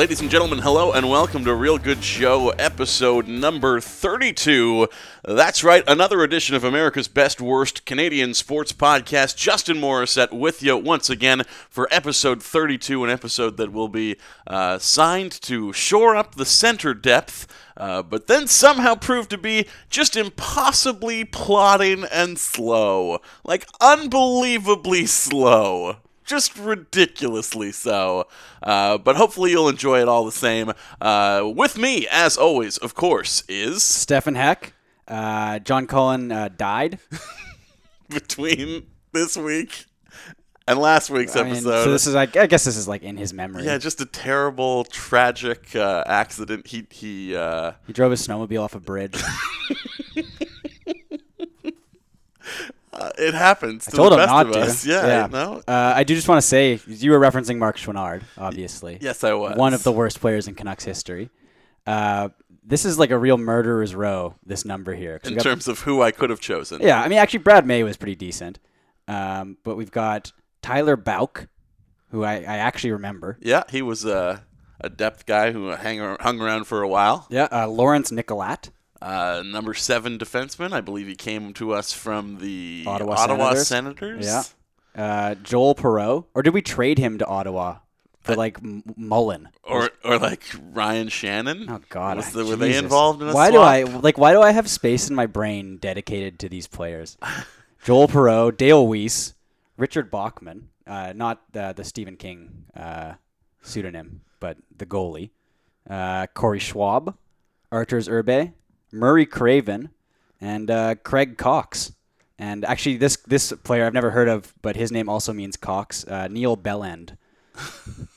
Ladies and gentlemen, hello and welcome to Real Good Show, episode number 32. That's right, another edition of America's Best Worst Canadian Sports Podcast. Justin Morissette with you once again for episode 32, an episode that will be uh, signed to shore up the center depth. Uh, but then somehow proved to be just impossibly plodding and slow. Like, unbelievably slow just ridiculously so. Uh, but hopefully you'll enjoy it all the same. Uh, with me, as always, of course, is Stefan Heck. Uh, John Cullen uh, died. between this week and last week's I mean, episode. so this is like I guess this is like in his memory. yeah, just a terrible, tragic uh, accident. He he. Uh, he drove his snowmobile off a bridge. uh, it happens to Told the him best not of to. us. Yeah, no. Uh, I do just want to say you were referencing Mark Schwannard, obviously. Yes, I was One of the worst players in Canucks history. Uh, this is like a real murderer's row. This number here. in got- terms of who I could have chosen. yeah, I mean actually Brad May was pretty decent, um, but we've got Tyler Bouck, who I, I actually remember. Yeah, he was a a depth guy who hang, hung around for a while. Yeah, uh, Lawrence Nycholat. Uh, number seven defenseman. I believe he came to us from the Ottawa Senators. Senators. Yeah. Uh, Joel Perrault, or did we trade him to Ottawa for like Mullen? Or, or like Ryan Shannon. Oh God, Was the- were they involved in a Why swap? do I like? Why do I have space in my brain dedicated to these players? Joel Perrault, Dale Weise, Richard Bachman, uh, not uh, the Stephen King uh, pseudonym, but the goalie. Uh, Corey Schwab, Arturs Irbe, Murray Craven, and uh, Craig Coxe. And actually, this this player I've never heard of, but his name also means Cox. Uh, Neil Belland.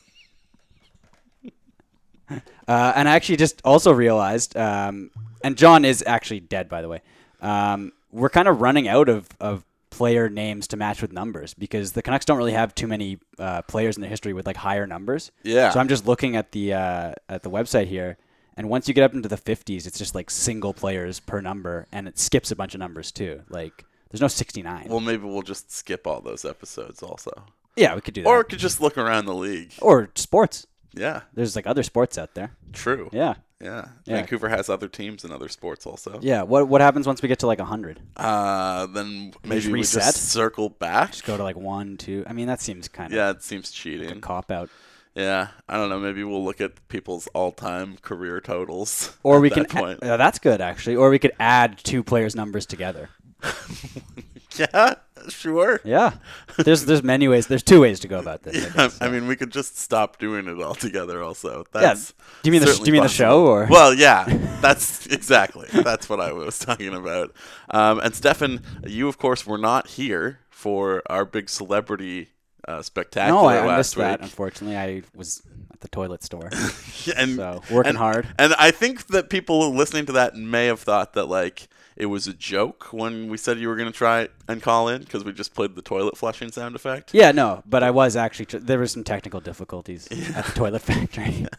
Uh, and I actually just also realized, um, and John is actually dead, by the way. Um, we're kind of running out of, of player names to match with numbers because the Canucks don't really have too many uh, players in their history with like higher numbers. Yeah. So I'm just looking at the uh, at the website here, and once you get up into the 50s, it's just like single players per number, and it skips a bunch of numbers too. Like there's no 69. Well, maybe we'll just skip all those episodes also. yeah, we could do that. Or we could just look around the league. or sports. Yeah, There's like other sports out there. true. Yeah. Yeah. Yeah. Vancouver has other teams and other sports also. Yeah. What what happens once we get to like 100? Uh, then maybe just we reset? just circle back. Just go to like one, two. I mean, that seems kind of Yeah, it seems cheating. cop out. Yeah, I don't know. Maybe we'll look at people's all-time career totals. Or at we that can. point. uh, that's good actually. Or we could add two players' numbers together. yeah, sure. Yeah. There's there's many ways. There's two ways to go about this. I Yeah, guess, I mean, we could just stop doing it altogether. Also, yeah. that's Do you mean the sh- do you mean the show or? Well, yeah, that's exactly that's what I was talking about. Um, and Stefan, you of course were not here for our big celebrity uh, spectacular no, I, I missed that. Unfortunately, I was at the toilet store. and So, working and- hard. And I think that people listening to that may have thought that like it was a joke when we said you were going to try and call in because we just played the toilet flushing sound effect. yeah, no, but I was actually tr- there were some technical difficulties at the toilet factory.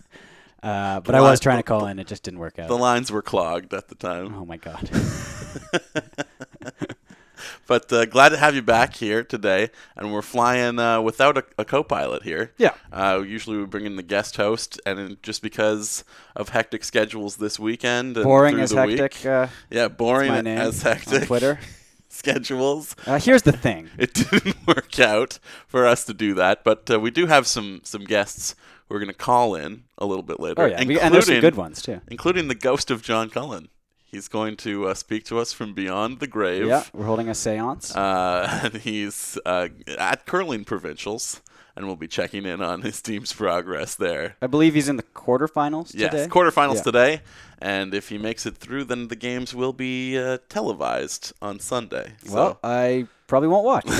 Uh, but I was trying to call in. It just didn't work out. The lines were clogged at the time. Oh my god. But uh, glad to have you back here today, and we're flying uh, without a, a co-pilot here. Yeah. Uh, usually we bring in the guest host, and just because of hectic schedules this weekend, and Boring through as the hectic. week- Uh, yeah, boring as hectic Twitter. schedules. Uh, here's the thing. It didn't work out for us to do that, but uh, we do have some some guests who are going to call in a little bit later. Oh yeah, and there's some good ones too. including the ghost of John Cullen. He's going to uh, speak to us from beyond the grave. Yeah, we're holding a séance. Uh, and he's uh, at curling provincials, and we'll be checking in on his team's progress there. I believe he's in the quarterfinals today. Yes, today. quarterfinals Yeah. today, and if he makes it through, then the games will be uh, televised on Sunday. So Well, I probably won't watch.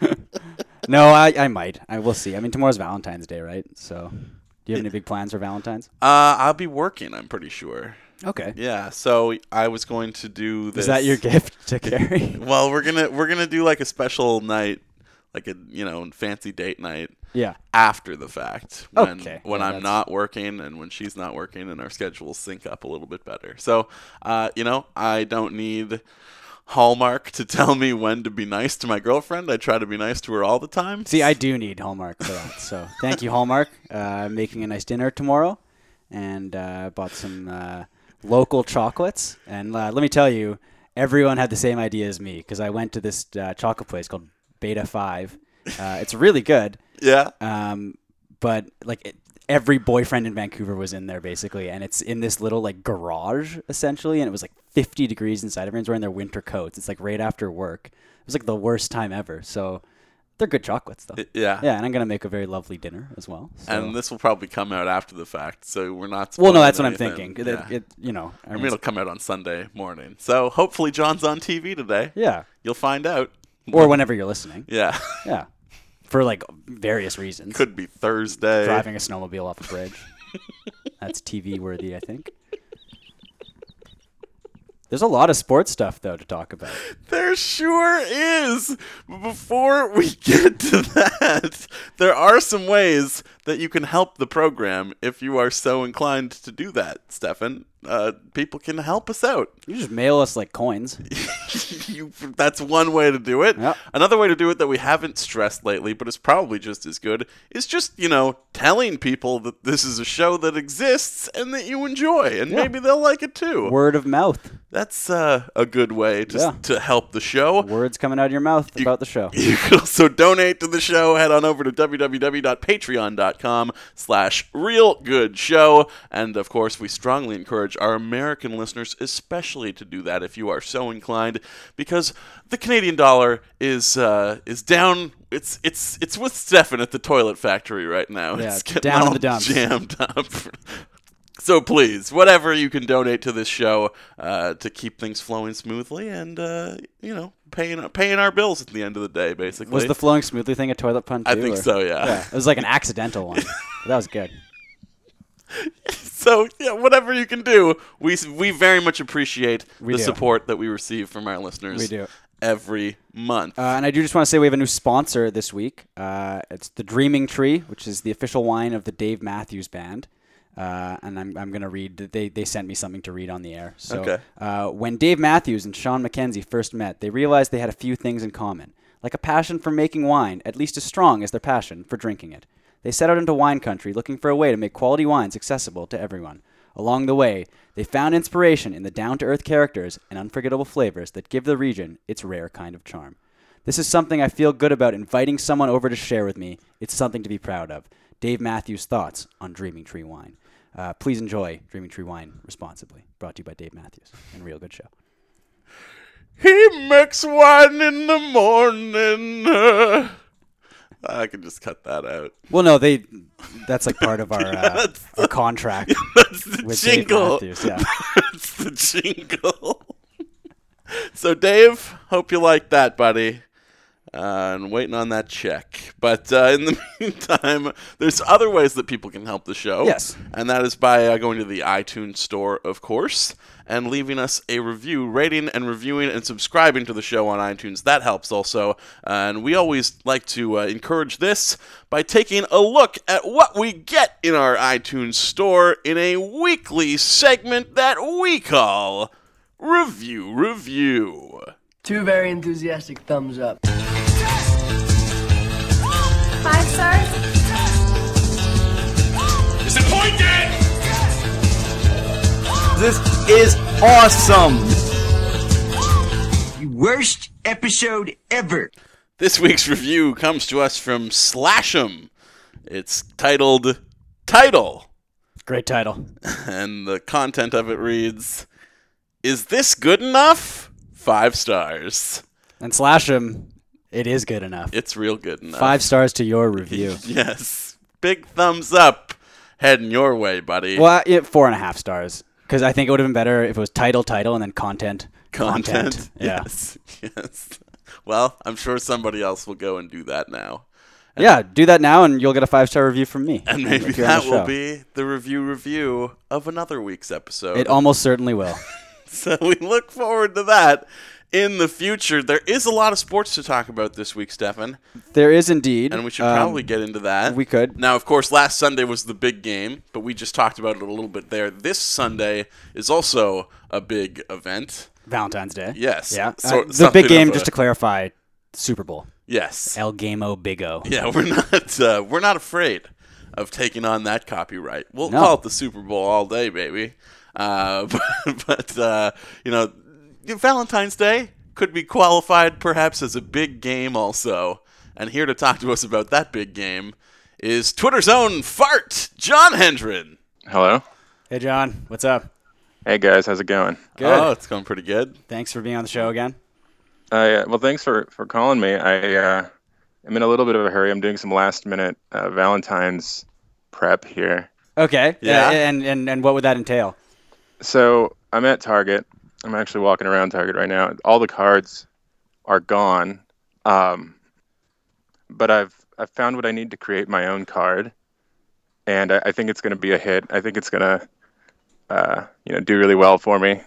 no, I, I might. I will see. I mean, tomorrow's Valentine's Day, right? So Do you have any big plans for Valentine's? Uh, I'll be working. I'm pretty sure. Okay. Yeah. So I was going to do this. Is that your gift to Carrie? Well, we're gonna we're gonna do like a special night, like a you know fancy date night yeah. after the fact when Okay, when yeah, I'm that's- not working and when she's not working and our schedules sync up a little bit better. So, uh, you know, I don't need Hallmark to tell me when to be nice to my girlfriend. I try to be nice to her all the time. See, I do need Hallmark for that. So thank you, Hallmark. Uh, I'm making a nice dinner tomorrow, and uh, bought some uh, local chocolates. And uh, let me tell you, everyone had the same idea as me because I went to this uh, chocolate place called Beta Five. Uh, it's really good, yeah. um, but like it, every boyfriend in Vancouver was in there basically, and it's in this little like garage essentially, and it was like 50 degrees inside. Everyone's wearing their winter coats. It's like right after work. It was like the worst time ever. So they're good chocolates though. Yeah. Yeah, and I'm gonna make a very lovely dinner as well. So. And this will probably come out after the fact, so we're not. well, no, that's what I'm thinking. It- It, you know, I mean, it'll come out on Sunday morning. So hopefully, John's on TV today. yeah, You'll find out. or whenever you're listening. Yeah. Yeah, for like various reasons. Could be Thursday. Driving a snowmobile off a bridge. that's TV worthy, I think. There's a lot of sports stuff though to talk about. There sure is. But before we get to that, there are some ways that you can help the program if you are so inclined to do that, Stefan. Uh, people can help us out. You just mail us like coins. you, that's one way to do it. Yep. Another way to do it that we haven't stressed lately, but it's probably just as good, is just, you know, telling people that this is a show that exists and that you enjoy, and Yeah. maybe they'll like it too. Word of mouth. That's uh, a good way to, Yeah. to help the show. Words coming out of your mouth about the show. You can also donate to the show. Head on over to www.patreon.com slash real good show. And of course, we strongly encourage our American listeners especially to do that if you are so inclined, because the Canadian dollar is uh, is down. It's it's it's with Stefan at the toilet factory right now. Yeah, it's getting down in the dumps. jammed up. So please, whatever you can donate to this show uh, to keep things flowing smoothly, and uh, you know, paying paying our bills at the end of the day, basically. Was the flowing smoothly thing a toilet pun too? I think or- so, yeah. Yeah, it was like an accidental one. That was good. So yeah, whatever you can do, we we very much appreciate We the do. support that we receive from our listeners. We do. every month. Uh, and I do just want to say we have a new sponsor this week. Uh, it's the Dreaming Tree, which is the official wine of the Dave Matthews Band. Uh, and I'm, I'm going to read. They, they sent me something to read on the air. So, Okay. uh, when Dave Matthews and Sean McKenzie first met, they realized they had a few things in common, like a passion for making wine, at least as strong as their passion for drinking it. They set out into wine country looking for a way to make quality wines accessible to everyone. Along the way, they found inspiration in the down to earth characters and unforgettable flavors that give the region its rare kind of charm. This is something I feel good about inviting someone over to share with me. It's something to be proud of. Dave Matthews' thoughts on Dreaming Tree Wine. Uh, please enjoy Dreaming Tree Wine responsibly. Brought to you by Dave Matthews and Real Good Show. he makes wine in the morning. uh. I can just cut that out. Well, no, they. That's like part of our, uh, our contract That's the with Dave jingle. Matthews. Yeah. That's the jingle. so, Dave, hope you like that, buddy. Uh, and waiting on that check. But uh, in the meantime, there's other ways that people can help the show. Yes. And that is by uh, going to the iTunes store, of course, and leaving us a review, rating and reviewing and subscribing to the show on iTunes. That helps also. and we always like to uh, encourage this by taking a look at what we get in our iTunes store in a weekly segment that we call Review Review. Two very enthusiastic thumbs up. Five stars? Disappointed! This is awesome. Worst episode ever. This week's review comes to us from Slash'em. It's titled Title, Great title. and the content of it reads Is this good enough? Five stars. And slash him. It is good enough. It's real good enough. Five stars to your review. Yes. Big thumbs up. Heading your way, buddy. Well, yeah, four and a half stars. Because I think it would have been better if it was title, title, and then content, Content. Yeah. Yes. Yes. Well, I'm sure somebody else will go and do that now. Yeah, do that now, and you'll get a five star review from me. And maybe that will be the review review of another week's episode. It almost certainly will. So we look forward to that in the future. There is a lot of sports to talk about this week, Stefan, There is indeed, and we should um, probably get into that. we could. Now, of course, last Sunday was the big game, but we just talked about it a little bit there. This Sunday is also a big event. Valentine's Day. Yes. Yeah. So- Uh, the big game, a- just to clarify, Super Bowl. Yes. El Gamo Big O. Yeah, we're not uh, we're not afraid of taking on that copyright. We'll No. call it the Super Bowl all day, baby. Uh, but but uh, you know, Valentine's Day could be qualified perhaps as a big game also. And here to talk to us about that big game is Twitter's own fart, Jon Hendren. Hello. Hey, John. What's up? Hey guys, how's it going? Good. Oh, it's going pretty good. Thanks for being on the show again. Uh, well, thanks for for calling me. I uh, I'm in a little bit of a hurry. I'm doing some last minute uh, Valentine's prep here. Okay. Yeah. Uh, and, and and what would that entail? So I'm at Target. I'm actually walking around Target right now. All the cards are gone, um, but I've I've found what I need to create my own card, and I, I think it's going to be a hit. I think it's going to uh, you know do really well for me.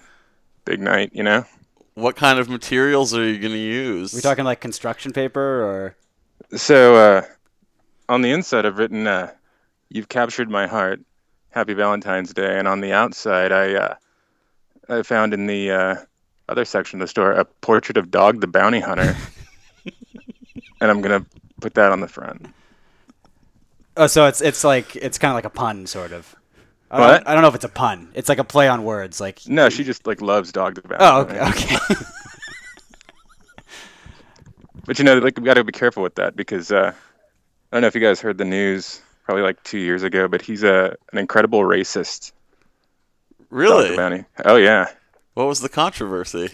Big night, you know. What kind of materials are you going to use? we talking like construction paper or? So uh, on the inside, I've written, uh, "You've captured my heart. Happy Valentine's Day." And on the outside, I uh, I found in the uh, other section of the store a portrait of Dog the Bounty Hunter, and I'm gonna put that on the front. Oh, so it's it's like it's kind of like a pun, sort of. I What? Don't, I don't know if it's a pun. It's like a play on words. Like. No, she just like loves Dog the Bounty Oh, okay. Hunter. Okay. But you know, like we got to be careful with that because uh, I don't know if you guys heard the news probably like two years ago, but he's a an incredible racist. Dog the really? Bounty. Oh yeah. What was the controversy?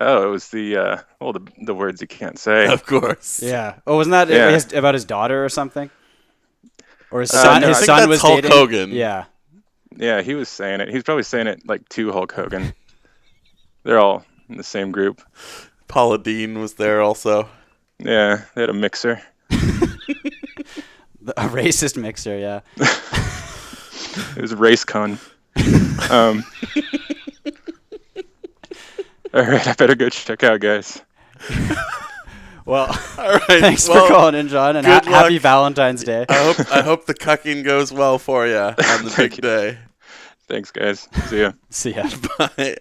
Oh, it was the uh, well the the words you can't say. Of course. yeah. Oh, wasn't that Yeah. his, about his daughter or something? Or his Uh, son? no, his I think son that's was Hulk dating. Hogan. Yeah. Yeah, he was saying it. He's probably saying it like to Hulk Hogan. They're all in the same group. Paula Deen was there also. Yeah, they had a mixer. A racist mixer. Yeah. It was race con. um, all right, I better go check out, guys. Well, All right. thanks well, for calling in, John, and ha- happy Valentine's Day. I hope I hope the cucking goes well for you on the big you. day. Thanks, guys. See ya. See ya. Bye.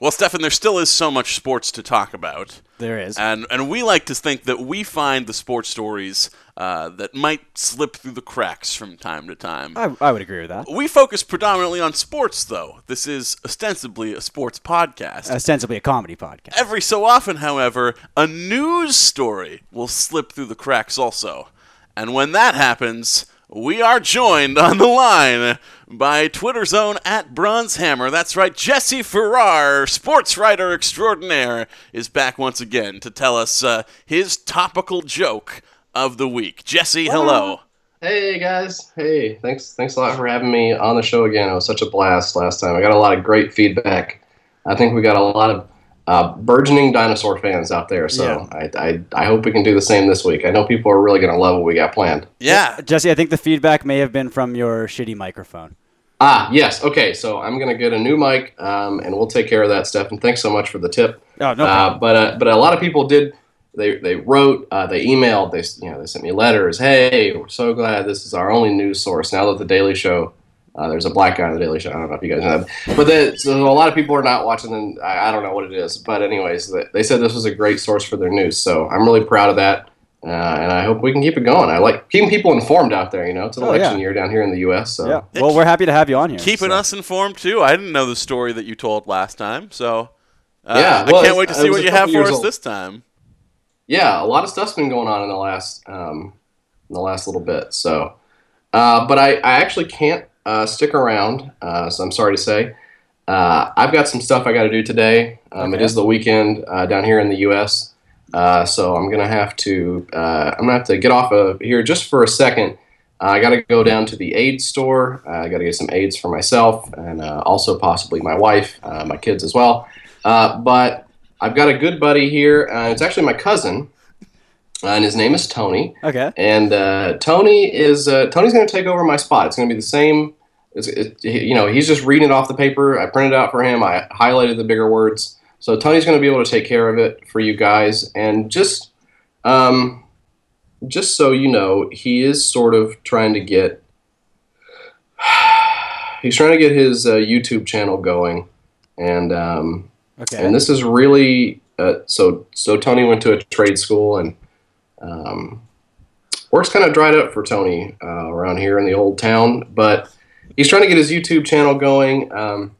Well, Stefan, there still is so much sports to talk about. There is. And and we like to think that we find the sports stories uh, that might slip through the cracks from time to time. I, I would agree with that. We focus predominantly on sports, though. This is ostensibly a sports podcast. Ostensibly a comedy podcast. Every so often, however, a news story will slip through the cracks also. And when that happens, we are joined on the line by Twitter's own at Bronzehammer. That's right, Jesse Farrar, sports writer extraordinaire, is back once again to tell us uh, his topical joke of the week. Jesse, hello. Hey guys, hey, thanks thanks a lot for having me on the show again. It was such a blast last time. I got a lot of great feedback. I think we got a lot of uh, burgeoning dinosaur fans out there, so I, I I hope we can do the same this week. I know people are really going to love what we got planned. Yeah, Jesse, I think the feedback may have been from your shitty microphone. Ah, yes, okay. So I'm going to get a new mic, um, and we'll take care of that, Stefan. Thanks so much for the tip. Oh, no Uh, but uh, but a lot of people did. They they wrote, uh, they emailed, they you know they sent me letters. Hey, we're so glad this is our only news source now that the Daily Show. Uh, there's a black guy on the Daily Show. I don't know if you guys know that, but the, so a lot of people are not watching. And I, I don't know what it is, but anyways, they, they said this was a great source for their news. So I'm really proud of that, uh, and I hope we can keep it going. I like keeping people informed out there. You know, it's an Oh, election yeah. year down here in the U.S. So yeah. Well, we're happy to have you on here. keeping so. us informed too. I didn't know the story that you told last time, so uh, Yeah, I can't wait to see what you have for us old. this time. yeah, a lot of stuff's been going on in the last um, in the last little bit. So, uh, but I, I actually can't uh, stick around. Uh, so I'm sorry to say, uh, I've got some stuff I got to do today. Um, Okay. is the weekend uh, down here in the U.S. Uh, so I'm gonna have to uh, I'm gonna have to get off of here just for a second. Uh, I got to go down to the aid store. Uh, I got to get some aids for myself and uh, also possibly my wife, uh, my kids as well. Uh, but I've got a good buddy here. Uh, it's actually my cousin. uh, and his name is Tony. Okay. And uh, Tony is uh, Tony's going to take over my spot. It's going to be the same. It, you know, he's just reading it off the paper. I printed it out for him. I highlighted the bigger words. So Tony's going to be able to take care of it for you guys. And just, um, just so you know, he is sort of trying to get. He's trying to get his uh, YouTube channel going, and um, Okay. and this is really uh, so. So Tony went to a trade school, and um, work's kind of dried up for Tony uh, around here in the old town. But he's trying to get his YouTube channel going, um,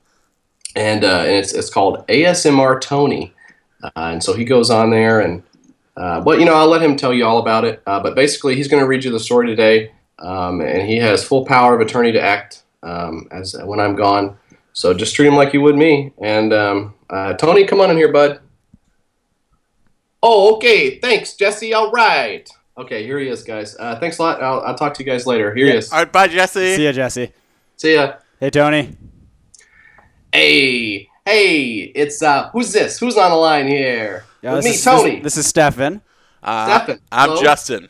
and uh, and it's it's called ASMR Tony, uh, and so he goes on there and. Uh, but you know, I'll let him tell you all about it. Uh, but basically, he's going to read you the story today, um, and he has full power of attorney to act um, as when I'm gone. So just treat him like you would me. And um, uh, Tony, come on in here, bud. Oh, okay. Thanks, Jesse. All right. Okay, here he is, guys. Uh, thanks a lot. I'll, I'll talk to you guys later. Here he is. All right, bye, Jesse. See ya, Jesse. See ya. Hey, Tony. Hey, hey, it's uh, who's this? Who's on the line here? Yeah, With me, is, Tony. This, this is Stefan. Uh, Stefan. I'm Hello? Justin.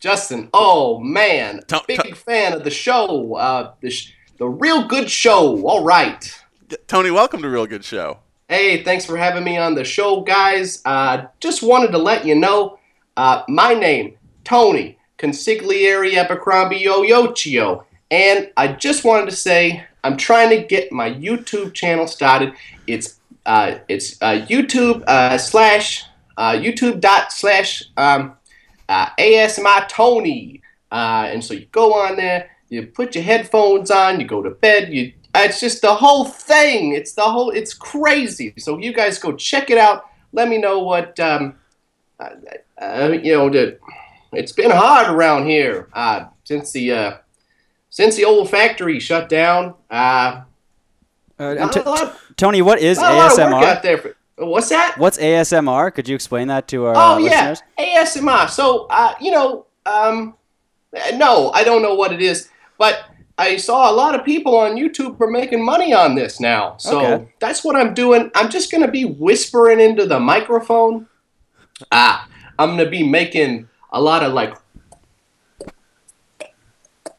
Justin. Oh man, To- big to- fan of the show. Uh, the sh- the real good show. All right. Tony, welcome to Real Good Show. Hey, thanks for having me on the show, guys. Uh, just wanted to let you know, uh, my name, Tony Consigliere Abercrombie Yoyochio, and I just wanted to say I'm trying to get my YouTube channel started. It's uh, it's uh, YouTube uh, slash uh, YouTube dot slash um, uh, ASMR Tony, uh, and so you go on there, you put your headphones on, you go to bed, you it's just the whole thing. It's the whole. It's crazy. So you guys go check it out. Let me know what um, you know. The, it's been hard around here since the since the old factory shut down. Uh, Uh, and not t- a lot, Tony, what is not a lot of work ASMR? For, what's that? What's ASMR? Could you explain that to our Oh uh, yeah, listeners? ASMR. So uh, you know, um, no, I don't know what it is, but I saw a lot of people on YouTube are making money on this now. So Okay. that's what I'm doing. I'm just gonna be whispering into the microphone. Ah, I'm gonna be making a lot of like.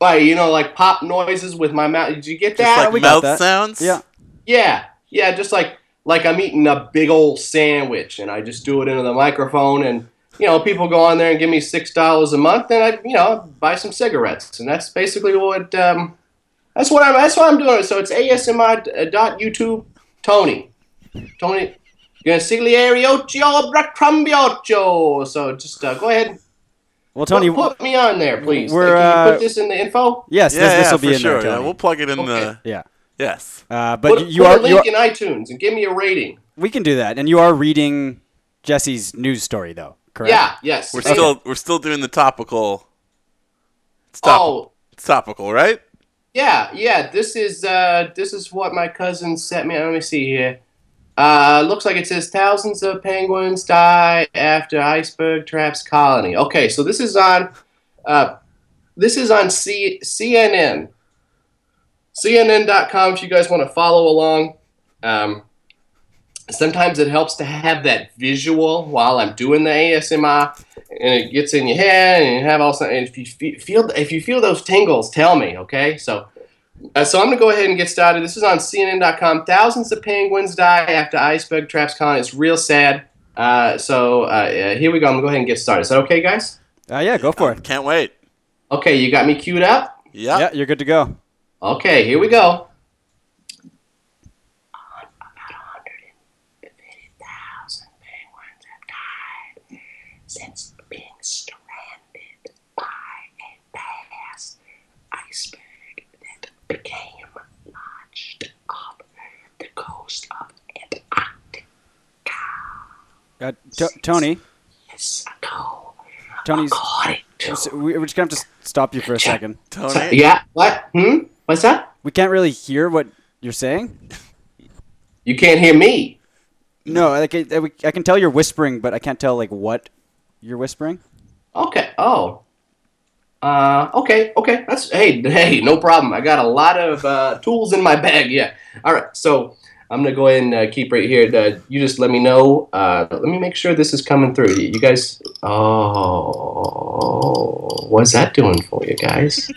Like, you know, like pop noises with my mouth. Did you get that? Just that? like we got mouth that. sounds. Yeah. Yeah, yeah, just like like I'm eating a big old sandwich, and I just do it into the microphone, and you know, people go on there and give me six dollars a month, and I, you know, buy some cigarettes, and that's basically what um, that's what I'm that's what I'm doing. So it's ASMR dot YouTube Tony, Tony. Consigliere Bracrambiocho. So just uh, go ahead and Well, Tony, put, put me on there, please. we're, Can you uh, put this in the info? yes, Yeah, this, this yeah, will for be in sure. there, yeah, we'll plug it in Okay. the. Yeah. Yes. Uh, but Put, you put are, a link are in iTunes and give me a rating. we can do that, and you are reading Jesse's news story, though, correct? Yeah, yes. We're Okay. still we're still doing the topical. It's topical. Oh, It's topical, right? Yeah, yeah. This is uh, this is what my cousin sent me. Let me see here. Uh, looks like it says thousands of penguins die after iceberg traps colony. Okay, so this is on, uh, this is on C- CNN. CNN.com. If you guys want to follow along, um, sometimes it helps to have that visual while I'm doing the ASMR, and it gets in your head, and you have all. And if you fe- feel if you feel those tingles, tell me, okay? So. Uh, so I'm gonna go ahead and get started. This is on CNN.com. Thousands of penguins die after iceberg traps colony. It's real sad. Uh, so uh, uh, here we go. I'm gonna go ahead and get started. Is that okay, guys? Uh, yeah, go for it. Can't wait. Okay, you got me queued up. Yeah. Yeah, you're good to go. Okay, here we go. since being stranded by a past iceberg that became launched off the coast of Antarctica Uh, T- Tony, years ago. Tony's. According we- We're just gonna have to stop you for a second. Tony. Yeah. What? Hmm. What's that? We can't really hear what you're saying. You can't hear me. No, like I, I, I can tell you're whispering, but I can't tell like what you're whispering. Okay. Oh. Uh. Okay. Okay. That's hey. Hey. No problem. I got a lot of uh, tools in my bag. Yeah. All right. So, I'm gonna go ahead and uh, keep right here. Uh, you just let me know. Uh, let me make sure this is coming through. You guys. Oh, what's that doing for you guys?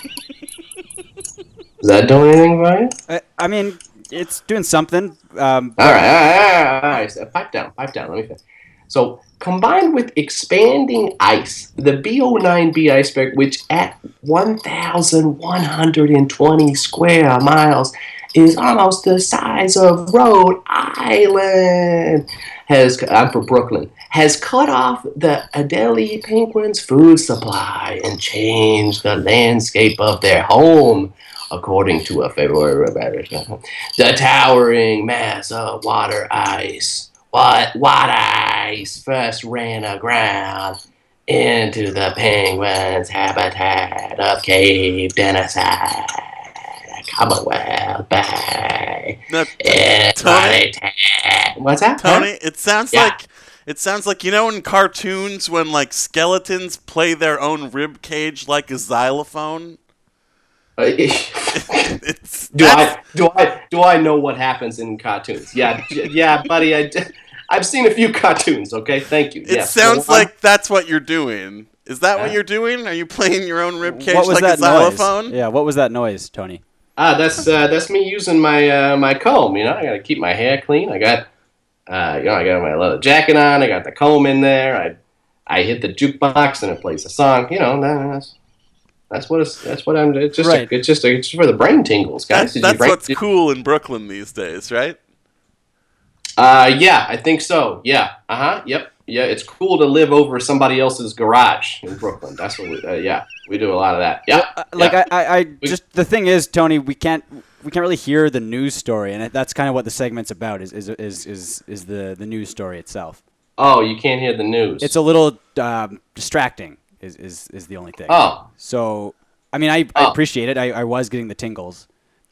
is that doing anything for you? I, I mean, it's doing something. Um, All right, all right, all right, all right. So, pipe down, pipe down. Let me finish. So, combined with expanding ice, the B09B iceberg, which at 1,120 square miles is almost the size of Rhode Island, has I'm from Brooklyn, has cut off the Adelie penguins' food supply and changed the landscape of their home according to a February report. The towering mass of water ice, what water ice first ran aground into the penguins' habitat of Cape Denison, Commonwealth Bay. Now, in Tony? What's that? huh? Tony, it sounds Yeah. like it sounds like you know in cartoons when like skeletons play their own rib cage like a xylophone. Uh, It's do I do I do I know what happens in cartoons? Yeah, yeah, buddy. I, I've seen a few cartoons. Okay, thank you. It yes. sounds Go on. like that's what you're doing. Is that what you're doing? Are you playing your own rib cage what like a that noise? xylophone? Yeah, what was that noise, Tony? Ah, that's uh, that's me using my uh, my comb. You know, I got to keep my hair clean. I got uh, you know I got my leather jacket on. I got the comb in there. I I hit the jukebox and it plays a song. You know, that's that's what it's that's what I'm. It's just Right. a, it's just a, it's just for the brain tingles, guys. That's, that's brain- what's cool in Brooklyn these days, right? Uh, yeah, I think so. Yeah. Uh huh. Yep. Yeah, it's cool to live over somebody else's garage in Brooklyn. That's what we. Uh, yeah, we do a lot of that. Yeah. Uh, like yeah. I, I, I just the thing is, Tony, we can't we can't really hear the news story, and that's kind of what the segment's about. Is is is is, is the the news story itself? oh, you can't hear the news. It's a little um, distracting. Is, is is the only thing. oh, So, I mean, I, I Oh. appreciate it. I, I was getting the tingles.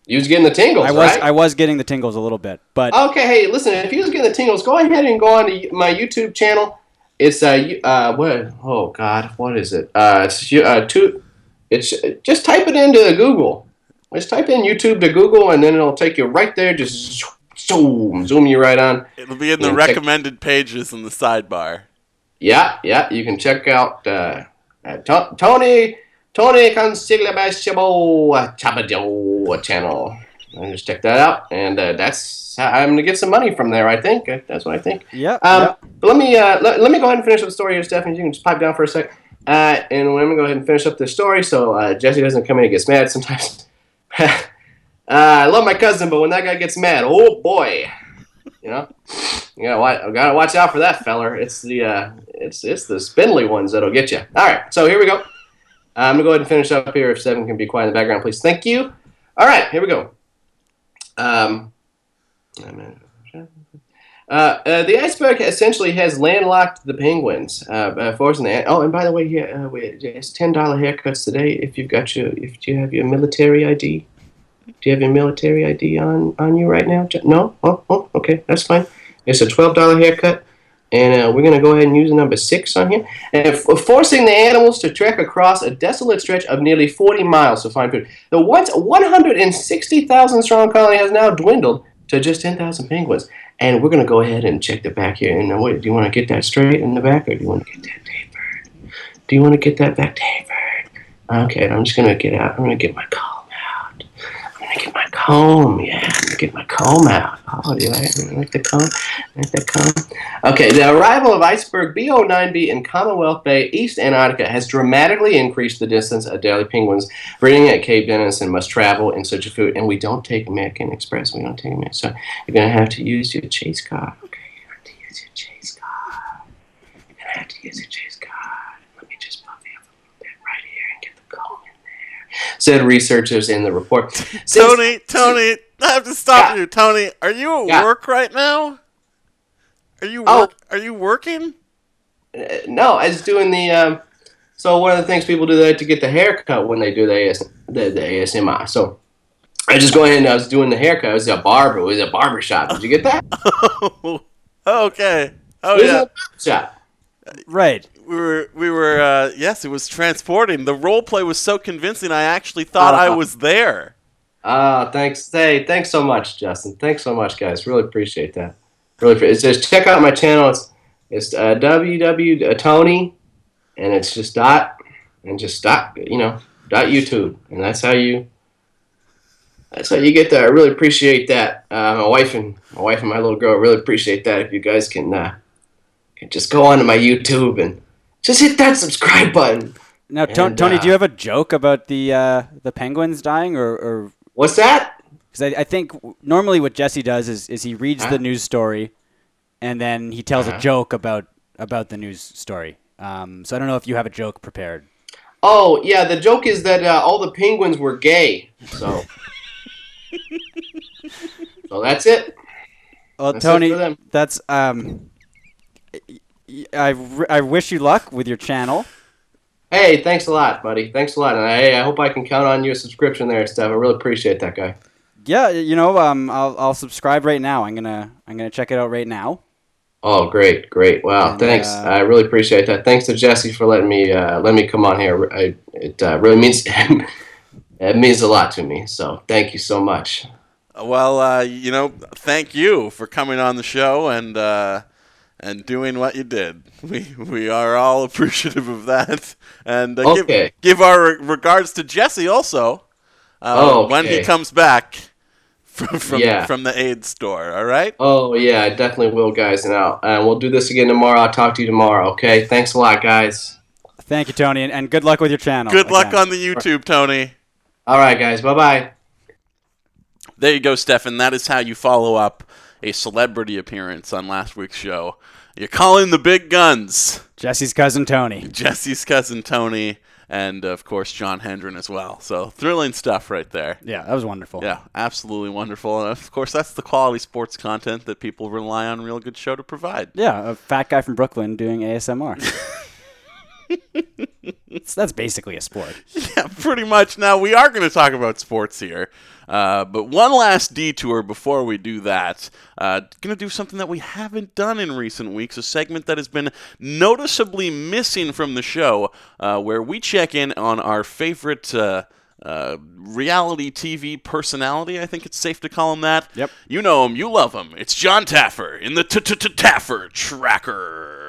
You was getting the tingles, I was right? I was getting the tingles a little bit, but Okay, hey, listen. If you was getting the tingles, go ahead and go on to my YouTube channel. It's uh, you- uh, what? Oh God, what is it? Uh, it's uh, two. It's just type it into Google. Just type in YouTube to Google, and then it'll take you right there. Just zoom, zoom you right on. It'll be in the Yeah, check- recommended pages in the sidebar. Yeah, yeah, you can check out uh, uh, To- Tony Tony Consiglio Chabado channel. And just check that out, and uh, that's how I'm gonna get some money from there. I think Uh, that's what I think. yeah, Um, yeah. But let me uh, let, let me go ahead and finish up the story here, Stephanie. You can just pipe down for a sec, uh, and I'm gonna go ahead and finish up the story so uh, Jesse doesn't come in and gets mad sometimes. uh, I love my cousin, but when that guy gets mad, oh boy, you know, you gotta watch, gotta watch out for that feller. It's the uh, it's it's the spindly ones that'll get you. All right, so here we go. I'm gonna go ahead and finish up here. If Seven can be quiet in the background, please. Thank you. All right, here we go. Um, uh, uh, the iceberg essentially has landlocked the penguins, uh, uh, forcing the. Oh, and by the way, yeah, uh, it's ten dollar haircuts today. If you've got your, if you have your military ID, do you have your military ID on on you right now? No. Oh, oh, okay, that's fine. It's a twelve dollar haircut, and uh, we're gonna go ahead and use number six on here, and forcing the animals to trek across a desolate stretch of nearly forty miles to find food. The once one hundred and sixty thousand strong colony has now dwindled to just ten thousand penguins. And we're gonna go ahead and check the back here. And uh, wait, do you want to get that straight in the back, or do you want to get that tapered? Do you want to get that back tapered? Okay, I'm just gonna get out. I'm gonna get my comb out. I'm gonna get my comb. Yeah, get my comb out. Oh, do you like, the comb? Like the comb? Okay, the arrival of iceberg B09B in Commonwealth Bay, East Antarctica, has dramatically increased the distance Adelie penguins breeding at Cape Denison must travel in search of food. And we don't take American Express. We don't take American. So you're gonna have to use your chase card. Okay, you have to use your chase card. You're gonna have to use your chase card. Let me just pop you up a little bit right here and get the comb in there. Said researchers in the report. Since- Tony, Tony, I have to stop Yeah. you. Tony, are you at Yeah. work right now? Are you Oh. Are you working? Uh, no, I was doing the. Um, so one of the things people do they like to get the haircut when they do the, AS, the, the ASMR. So I just go ahead and I was doing the haircut. It was a barber. It was a barber shop. Did you get that? oh, okay. Oh It was yeah. a barber shop. right. We were, we were. Uh, yes, it was transporting. The role play was so convincing. I actually thought I Uh-huh. was there. Ah, thanks. Hey, thanks so much, Justin. Thanks so much, guys. Really appreciate that. Really, it's just check out my channel. It's it's uh, www uh, Tony, and it's just dot and just dot you know dot YouTube, and that's how you that's how you get there. I really appreciate that. Uh, my wife and my wife and my little girl really appreciate that. If you guys can, uh, can just go onto my YouTube and just hit that subscribe button. Now, And, Tony, uh, do you have a joke about the uh, the penguins dying, or, or What's that? Because I, I think normally what Jesse does is, is he reads Huh? the news story, and then he tells Uh-huh. a joke about about the news story. Um, so I don't know if you have a joke prepared. Oh yeah, the joke is that uh, all the penguins were gay. So, so that's it. Well, That's Tony, for them. that's um, y- y- I, r- I wish you luck with your channel. Hey, thanks a lot, buddy. Thanks a lot, and I, I hope I can count on your subscription there, Steph. I really appreciate that, guy. Yeah, you know, um, I'll I'll subscribe right now. I'm gonna I'm gonna check it out right now. Oh, great, great. Wow, And, thanks. uh, I really appreciate that. Thanks to Jesse for letting me uh, let me come on here. I, it uh, really means it means a lot to me. So thank you so much. Well, uh, you know, thank you for coming on the show and uh, and doing what you did. We we are all appreciative of that, and uh, Okay. give give our regards to Jesse also uh, Oh, when he comes back from from, Yeah. from the aid store. All right. Oh yeah, I definitely will, guys. And I'll, uh, we'll do this again tomorrow. I'll talk to you tomorrow. Okay. Thanks a lot, guys. Thank you, Tony, and, and good luck with your channel. Good luck on the YouTube, Tony. All right, guys. Bye bye. There you go, Stefan. That is how you follow up a celebrity appearance on last week's show. You call in the big guns. Jesse's cousin Tony. Jesse's cousin Tony, and of course Jon Hendren as well. So thrilling stuff right there. Yeah, that was wonderful. Yeah, absolutely wonderful. And of course, that's the quality sports content that people rely on Real Good Show to provide. Yeah, a fat guy from Brooklyn doing ASMR. That's basically a sport. Yeah, pretty much. Now we are going to talk about sports here, uh, but one last detour before we do that. Uh, going to do something that we haven't done in recent weeks. A segment that has been noticeably missing from the show, uh, where we check in on our favorite. Uh, uh, reality TV personality, I think it's safe to call him that. Yep. You know him, you love him. It's Jon Taffer in the Taffer Tracker.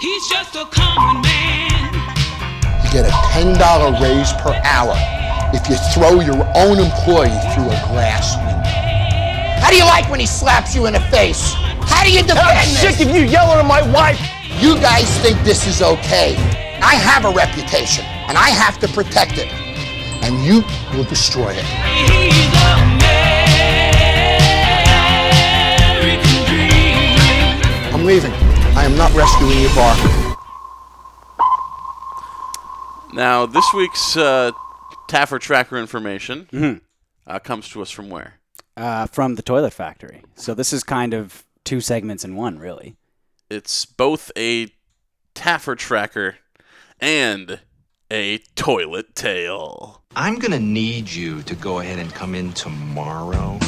He's just a common man. You get a $10 raise per hour if you throw your own employee through a glass window. How do you like when he slaps you in the face? How do you defend I'm this? sick of you yelling at my wife. You guys think this is okay. I have a reputation, and I have to protect it. And you will destroy it. I'm leaving. I am not rescuing your bar. Now, this week's uh, Taffer Tracker information Mhm. uh, comes to us from where? Uh, from the Toilet Factory. So this is kind of two segments in one, really. It's both a Taffer Tracker and a toilet tale. I'm gonna need you to go ahead and come in tomorrow.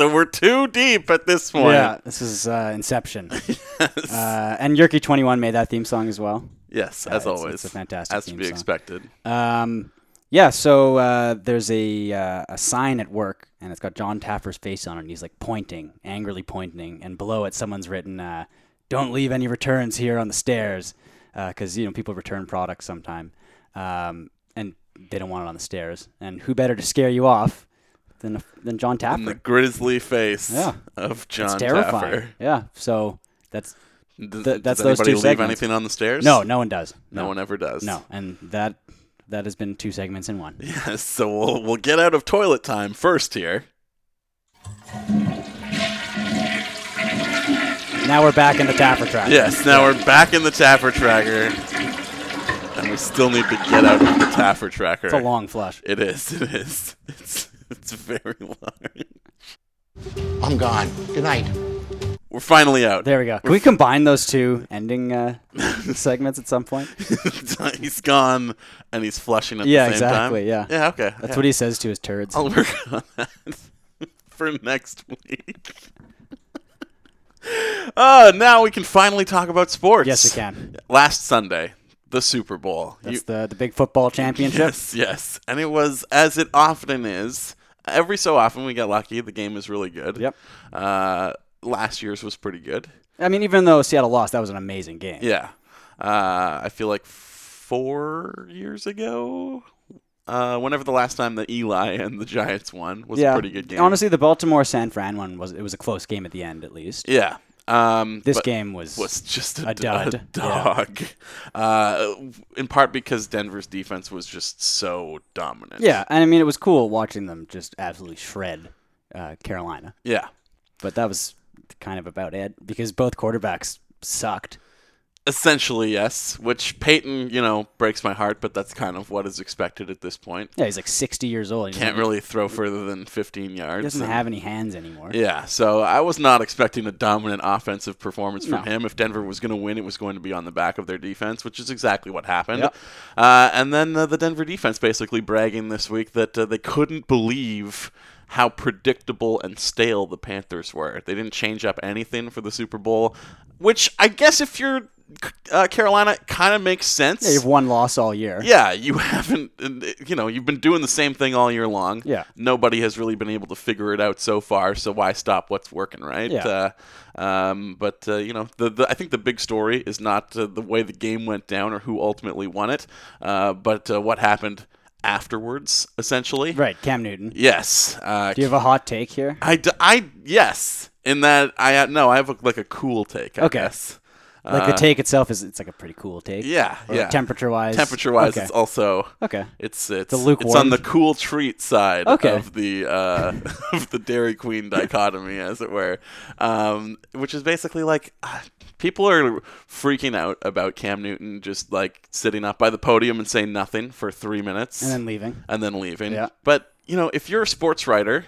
So we're too deep at this point. Yeah, this is uh, Inception. uh, and Yerky21 made that theme song as well. Yes, Uh, as it's- always. It's a fantastic As to be song. expected. Um, yeah, so uh, there's a uh, a sign at work, and it's got Jon Taffer's face on it. And he's like pointing, angrily pointing, and below it, someone's written, uh, "Don't leave any returns here on the stairs," because you know people return products sometime, um, and they don't want it on the stairs. And who better to scare you off than than Jon Taffer? And the grizzly face yeah, of Jon it's terrifying. Taffer. Yeah, so that's Does, th- that's does those anybody two leave segments. anything on the stairs? No, no one does. No one ever does. No, and that that has been two segments in one. Yes, so we'll, we'll get out of toilet time first here. Now we're back in the Taffer tracker. Yes, now we're back in the Taffer Tracker. And we still need to get out of the Taffer Tracker. It's a long flush. It is, it is. It's, it's very long. I'm gone. Good night. We're finally out. There we go. Can we combine those two ending uh, segments at some point? he's gone and he's flushing at yeah, the same exactly. time. Yeah. Yeah. Okay. That's yeah. what he says to his turds. I'll work on that for next week. Uh, now we can finally talk about sports. Yes, we can. Last Sunday, the Super Bowl. That's You- the the big football championship. Yes, yes. And it was, as it often is, every so often we get lucky. The game is really good. Yep. Uh, last year's was pretty good. I mean, even though Seattle lost, that was an amazing game. Yeah. Uh, I feel like four years ago, uh, whenever the last time that Eli and the Giants won was yeah. a pretty good game. Honestly, the Baltimore San Fran one was it was a close game at the end, at least. Yeah. Um, This game was was just a, a dud. a Yeah. dog. Uh, in part because Denver's defense was just so dominant. Yeah, and I mean, it was cool watching them just absolutely shred uh, Carolina. Yeah. But that was kind of about it because both quarterbacks sucked. Essentially, yes. Which Peyton, you know, breaks my heart, but that's kind of what is expected at this point. Yeah, he's like 60 years old. He Can't really throw further than 15 yards. He doesn't and- have any hands anymore. Yeah, so I was not expecting a dominant offensive performance from No. him. If Denver was going to win, it was going to be on the back of their defense, which is exactly what happened. Yep. Uh, and then uh, the Denver defense basically bragging this week that uh, they couldn't believe how predictable and stale the Panthers were. They didn't change up anything for the Super Bowl, which I guess if you're uh, Carolina, kind of makes sense. Yeah, you've one loss all year. Yeah, you haven't, you know, you've been doing the same thing all year long. Yeah. Nobody has really been able to figure it out so far, so why stop what's working, right? Yeah. Uh, um, but, uh, you know, the, the, I think the big story is not uh, the way the game went down or who ultimately won it, uh, but uh, what happened afterwards, essentially. Right, Cam Newton. Yes. Uh, Do you have a hot take here? I, d- I, yes. In that, I, uh, no, I have a, like a cool take, I Okay. guess. Like the Uh, take itself is it's like a pretty cool take. Yeah, Or yeah. Temperature wise. Temperature wise, okay. it's also Okay. It's it's it's lukewarm. on the cool treat side Okay. of the uh, of the Dairy Queen dichotomy, as it were, um, which is basically like ah, people are freaking out about Cam Newton just like sitting up by the podium and saying nothing for three minutes And then leaving. and then leaving. Yeah. But you know, if you're a sports writer.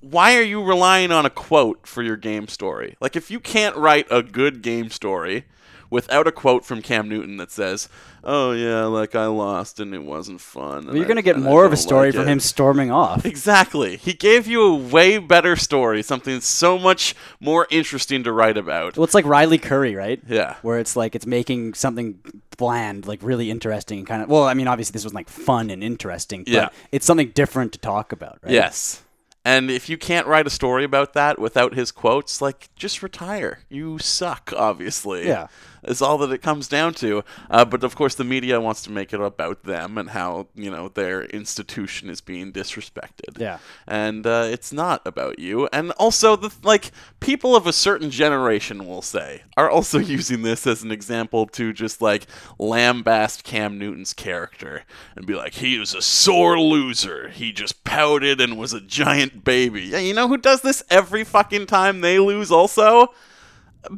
Why are you relying on a quote for your game story? Like, if you can't write a good game story without a quote from Cam Newton that says, "Oh yeah, like I lost and it wasn't fun." Well, you're going to get more of a story from him storming off. Exactly. He gave you a way better story, something so much more interesting to write about. Well, it's like Riley Curry, right? Yeah. Where it's like it's making something bland, like really interesting, and kind of. Well, I mean, obviously this was like fun and interesting, but Yeah. it's something different to talk about, right? Yes. And if you can't write a story about that without his quotes, like just retire. You suck, obviously. Yeah. Is all that it comes down to. Uh, but of course, the media wants to make it about them and how you know their institution is being disrespected. Yeah. And uh, it's not about you. And also, the like people of a certain generation will say are also using this as an example to just like lambast Cam Newton's character and be like, he was a sore loser. He just pouted and was a giant baby. Yeah, you know who does this every fucking time they lose? Also,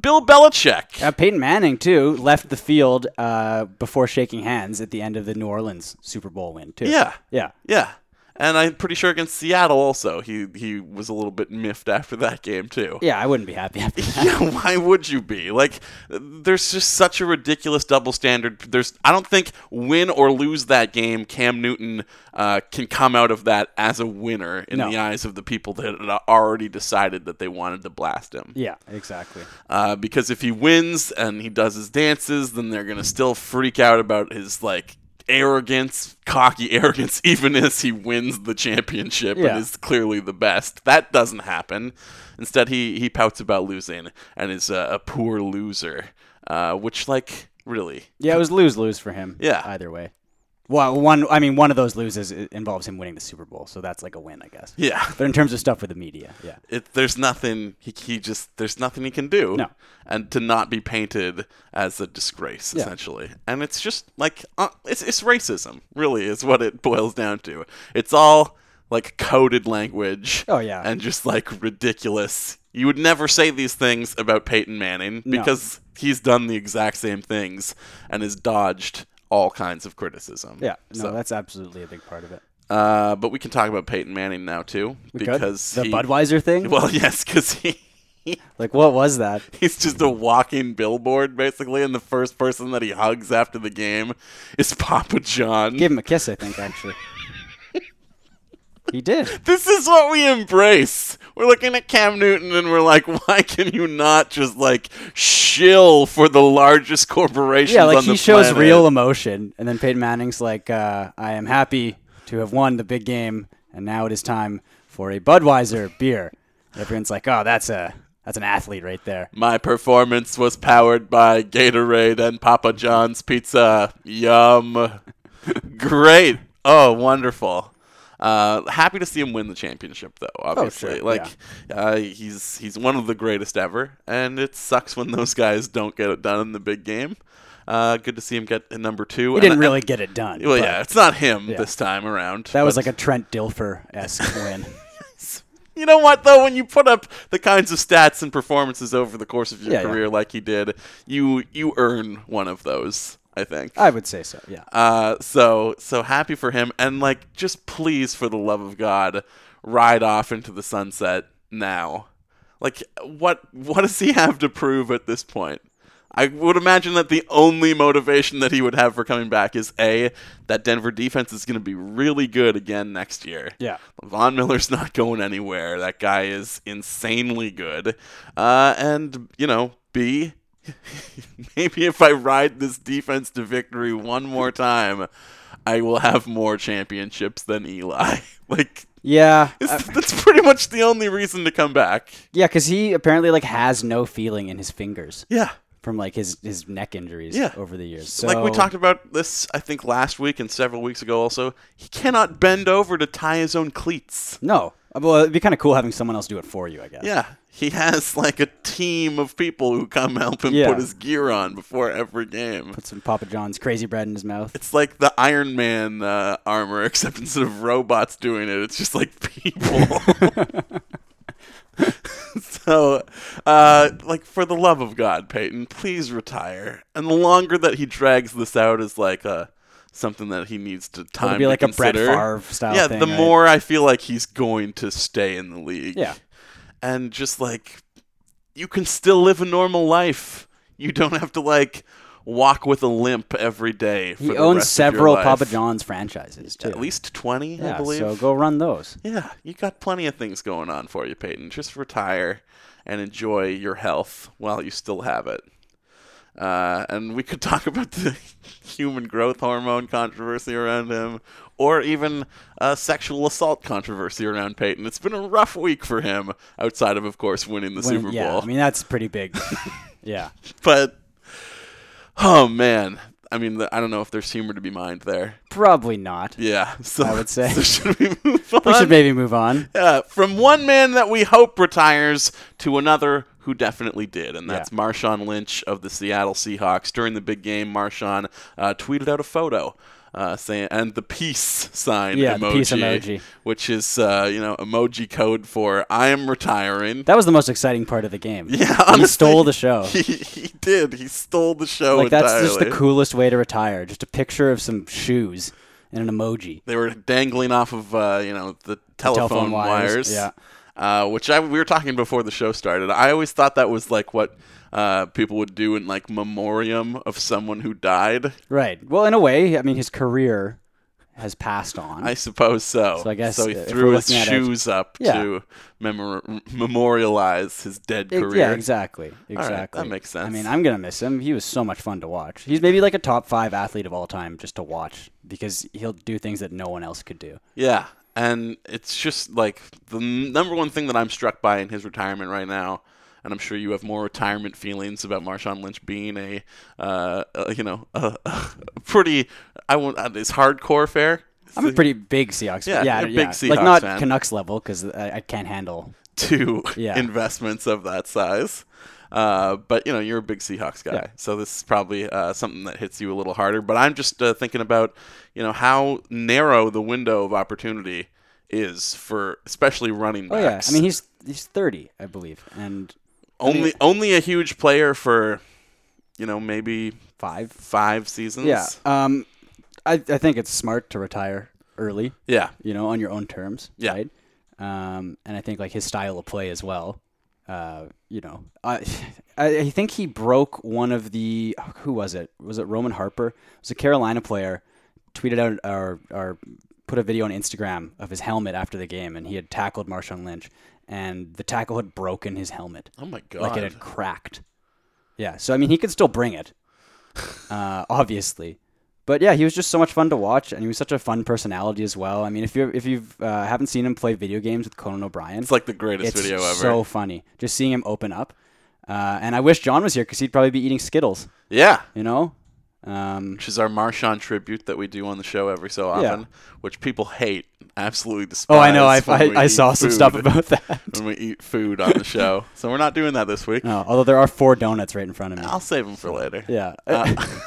Bill Belichick. Uh, Peyton Manning too left the field uh, before shaking hands at the end of the New Orleans Super Bowl win too. Yeah. yeah. Yeah. And I'm pretty sure against Seattle also, he he was a little bit miffed after that game too. Yeah, I wouldn't be happy after that. Yeah, why would you be? Like, there's just such a ridiculous double standard. There's, I don't think win or lose that game, Cam Newton uh, can come out of that as a winner in No. the eyes of the people that had already decided that they wanted to blast him. Yeah, exactly. Uh, because if he wins and he does his dances, then they're gonna still freak out about his like arrogance, cocky arrogance, even as he wins the championship Yeah. and is clearly the best. That doesn't happen. Instead, he he pouts about losing and is a, a poor loser, uh, which like really. Yeah, it was lose lose for him. Yeah. either way. Well, one. I mean, one of those loses involves him winning the Super Bowl, so that's like a win, I guess. Yeah. But in terms of stuff with the media, yeah. It, there's nothing he, he just there's nothing he can do No. and to not be painted as a disgrace Yeah. essentially and it's just like uh, it's, it's racism really is what it boils down to it's all like coded language Oh, yeah. and just like ridiculous you would never say these things about Peyton Manning No. because he's done the exact same things and has dodged all kinds of criticism Yeah, no, So- that's absolutely a big part of it. uh, but we can talk about Peyton Manning now too We could? because The he- Budweiser thing? Well, yes, because he like, what was that? He's just a walking billboard, basically, and the first person that he hugs after the game is Papa John. Give him a kiss, I think, actually. He did. This is what we embrace. We're looking at Cam Newton and we're like, why can you not just like shill for the largest corporations Yeah, like he shows planet? real emotion, and then Peyton Manning's like, uh, "I am happy to have won the big game, and now it is time for a Budweiser beer." Everyone's like, "Oh, that's a that's an athlete right there." My performance was powered by Gatorade and Papa John's pizza. Yum. Great. Oh, wonderful. Uh, happy to see him win the championship, though. Obviously, Oh, sure, like uh, he's he's one of the greatest ever, and it sucks when those guys don't get it done in the big game. Uh, good to see him get number two. He And- didn't and- really get it done. Well, yeah, it's not him Yeah. this time around. That was like a Trent Dilfer esque win. You know what though? When you put up the kinds of stats and performances over the course of your Yeah, yeah. career like he did, you you earn one of those. I think. I would say so. Yeah. Uh, so so happy for him, and like just please, for the love of God, ride off into the sunset now. Like what what does he have to prove at this point? I would imagine that the only motivation that he would have for coming back is a that Denver defense is going to be really good again next year. Yeah. Von Miller's not going anywhere. That guy is insanely good. Uh, and you know, B, maybe if I ride this defense to victory one more time, I will have more championships than Eli. like, Yeah. it's- that's pretty much the only reason to come back. Yeah, because he apparently like has no feeling in his fingers. Yeah. From like his his neck injuries Yeah. over the years. So like we talked about this, I think last week and several weeks ago. Also, he cannot bend over to tie his own cleats. No. Uh, Well, it'd be kind of cool having someone else do it for you, I guess. Yeah, he has like a team of people who come help him Yeah. put his gear on before every game. Put some Papa John's crazy bread in his mouth. It's like the Iron Man uh, armor, except instead of robots doing it, it's just like people. so, uh, like, for the love of God, Peyton, please retire. And the longer that he drags this out is like uh, something that he needs to time be to like a Brett. Favre style Yeah, thing, the right? more I feel like he's going to stay in the league. Yeah. And just like, you can still live a normal life. You don't have to like walk with a limp every day. For He the owns rest of your several. Papa John's franchises too. At least twenty, I Yeah, believe. so go run those. Yeah, you got plenty of things going on for you, Peyton. Just retire and enjoy your health while you still have it. Uh, and we could talk about the human growth hormone controversy around him, or even uh, sexual assault controversy around Peyton. It's been a rough week for him, outside of, of course, winning the When- Super yeah, Bowl. I mean that's pretty big. yeah. but oh man, I mean, the, I don't know if there's humor to be mined there. Probably not. Yeah, so I would say. so should we move on? We should maybe move on. Yeah, from one man that we hope retires to another who definitely did, and that's Marshawn Lynch of the Seattle Seahawks. During the big game, Marshawn uh, tweeted out a photo. Uh, saying and the peace sign Yeah, emoji, peace emoji. which is uh, you know emoji code for I am retiring. That was the most exciting part of the game. Yeah, he stole the show. He, he did. He stole the show like that's just the coolest way to retire. Just a picture of some shoes and an emoji. They were dangling off of uh, you know the telephone, telephone wires, wires. yeah. Uh, which I we were talking before the show started. I always thought that was like what uh, people would do in like memoriam of someone who died. Right. Well, in a way, I mean, his career has passed on. I suppose so. So I guess so he threw his at it- shoes up Yeah. to memor- memorialize his dead career. Yeah, exactly. Right, Exactly. that makes sense. I mean, I'm gonna miss him. He was so much fun to watch. He's maybe like a top five athlete of all time just to watch because he'll do things that no one else could do. Yeah, and it's just like the number one thing that I'm struck by in his retirement right now, and I'm sure you have more retirement feelings about Marshawn Lynch being a, uh, uh, you know, a, a pretty, I want uh, is hardcore fair. I'm a pretty big Seahawks Yeah, fan. Yeah, yeah. big Seahawks like not fan. Canucks level because I, I can't handle. two Yeah. investments of that size. Uh, but you know you're a big Seahawks guy, Yeah. so this is probably uh, something that hits you a little harder. But I'm just uh, thinking about you know how narrow the window of opportunity is for especially running backs. Oh yeah. I mean he's he's 30, I believe, and only mean- only a huge player for you know maybe five five seasons. Yeah. Um, I I think it's smart to retire early. Yeah. You know, on your own terms. Yeah. Right. Um, and I think like his style of play as well Uh, you know, I, I think he broke one of the who was it? Was it Roman Harper? It was a Carolina player. Tweeted out or or put a video on Instagram of his helmet after the game, and he had tackled Marshawn Lynch, and the tackle had broken his helmet. Oh my god! Like it had cracked. Yeah, so I mean, he could still bring it, uh, obviously. But yeah, he was just so much fun to watch, and he was such a fun personality as well. I mean, if you if you uh, haven't seen him play video games with Conan O'Brien, It's like the greatest video ever. So funny, just seeing him open up. Uh, and I wish John was here because he'd probably be eating Skittles. Yeah. You know, um, which is our Marshawn tribute that we do on the show every so Yeah. often, which people hate, absolutely despise. Oh, I know. I- I- I saw some stuff about that. when we eat food on the show. so we're not doing that this week. no, although there are four donuts right in front of me. I'll save them for later. Yeah. Uh,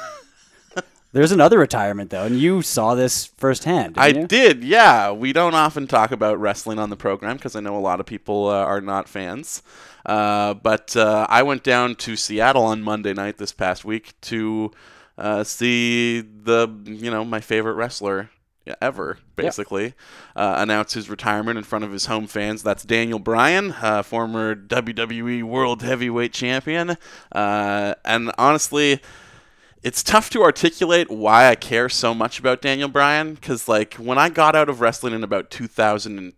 There's another retirement though, and you saw this firsthand. I you? did, yeah. We don't often talk about wrestling on the program because I know a lot of people uh, are not fans. Uh, but uh, I went down to Seattle on Monday night this past week to uh, see the, you know, my favorite wrestler ever, basically, uh, announce his retirement in front of his home fans. That's Daniel Bryan, uh, former WWE World Heavyweight Champion. Uh, and honestly, it's tough to articulate why I care so much about Daniel Bryan because, like, when I got out of wrestling in about 2002,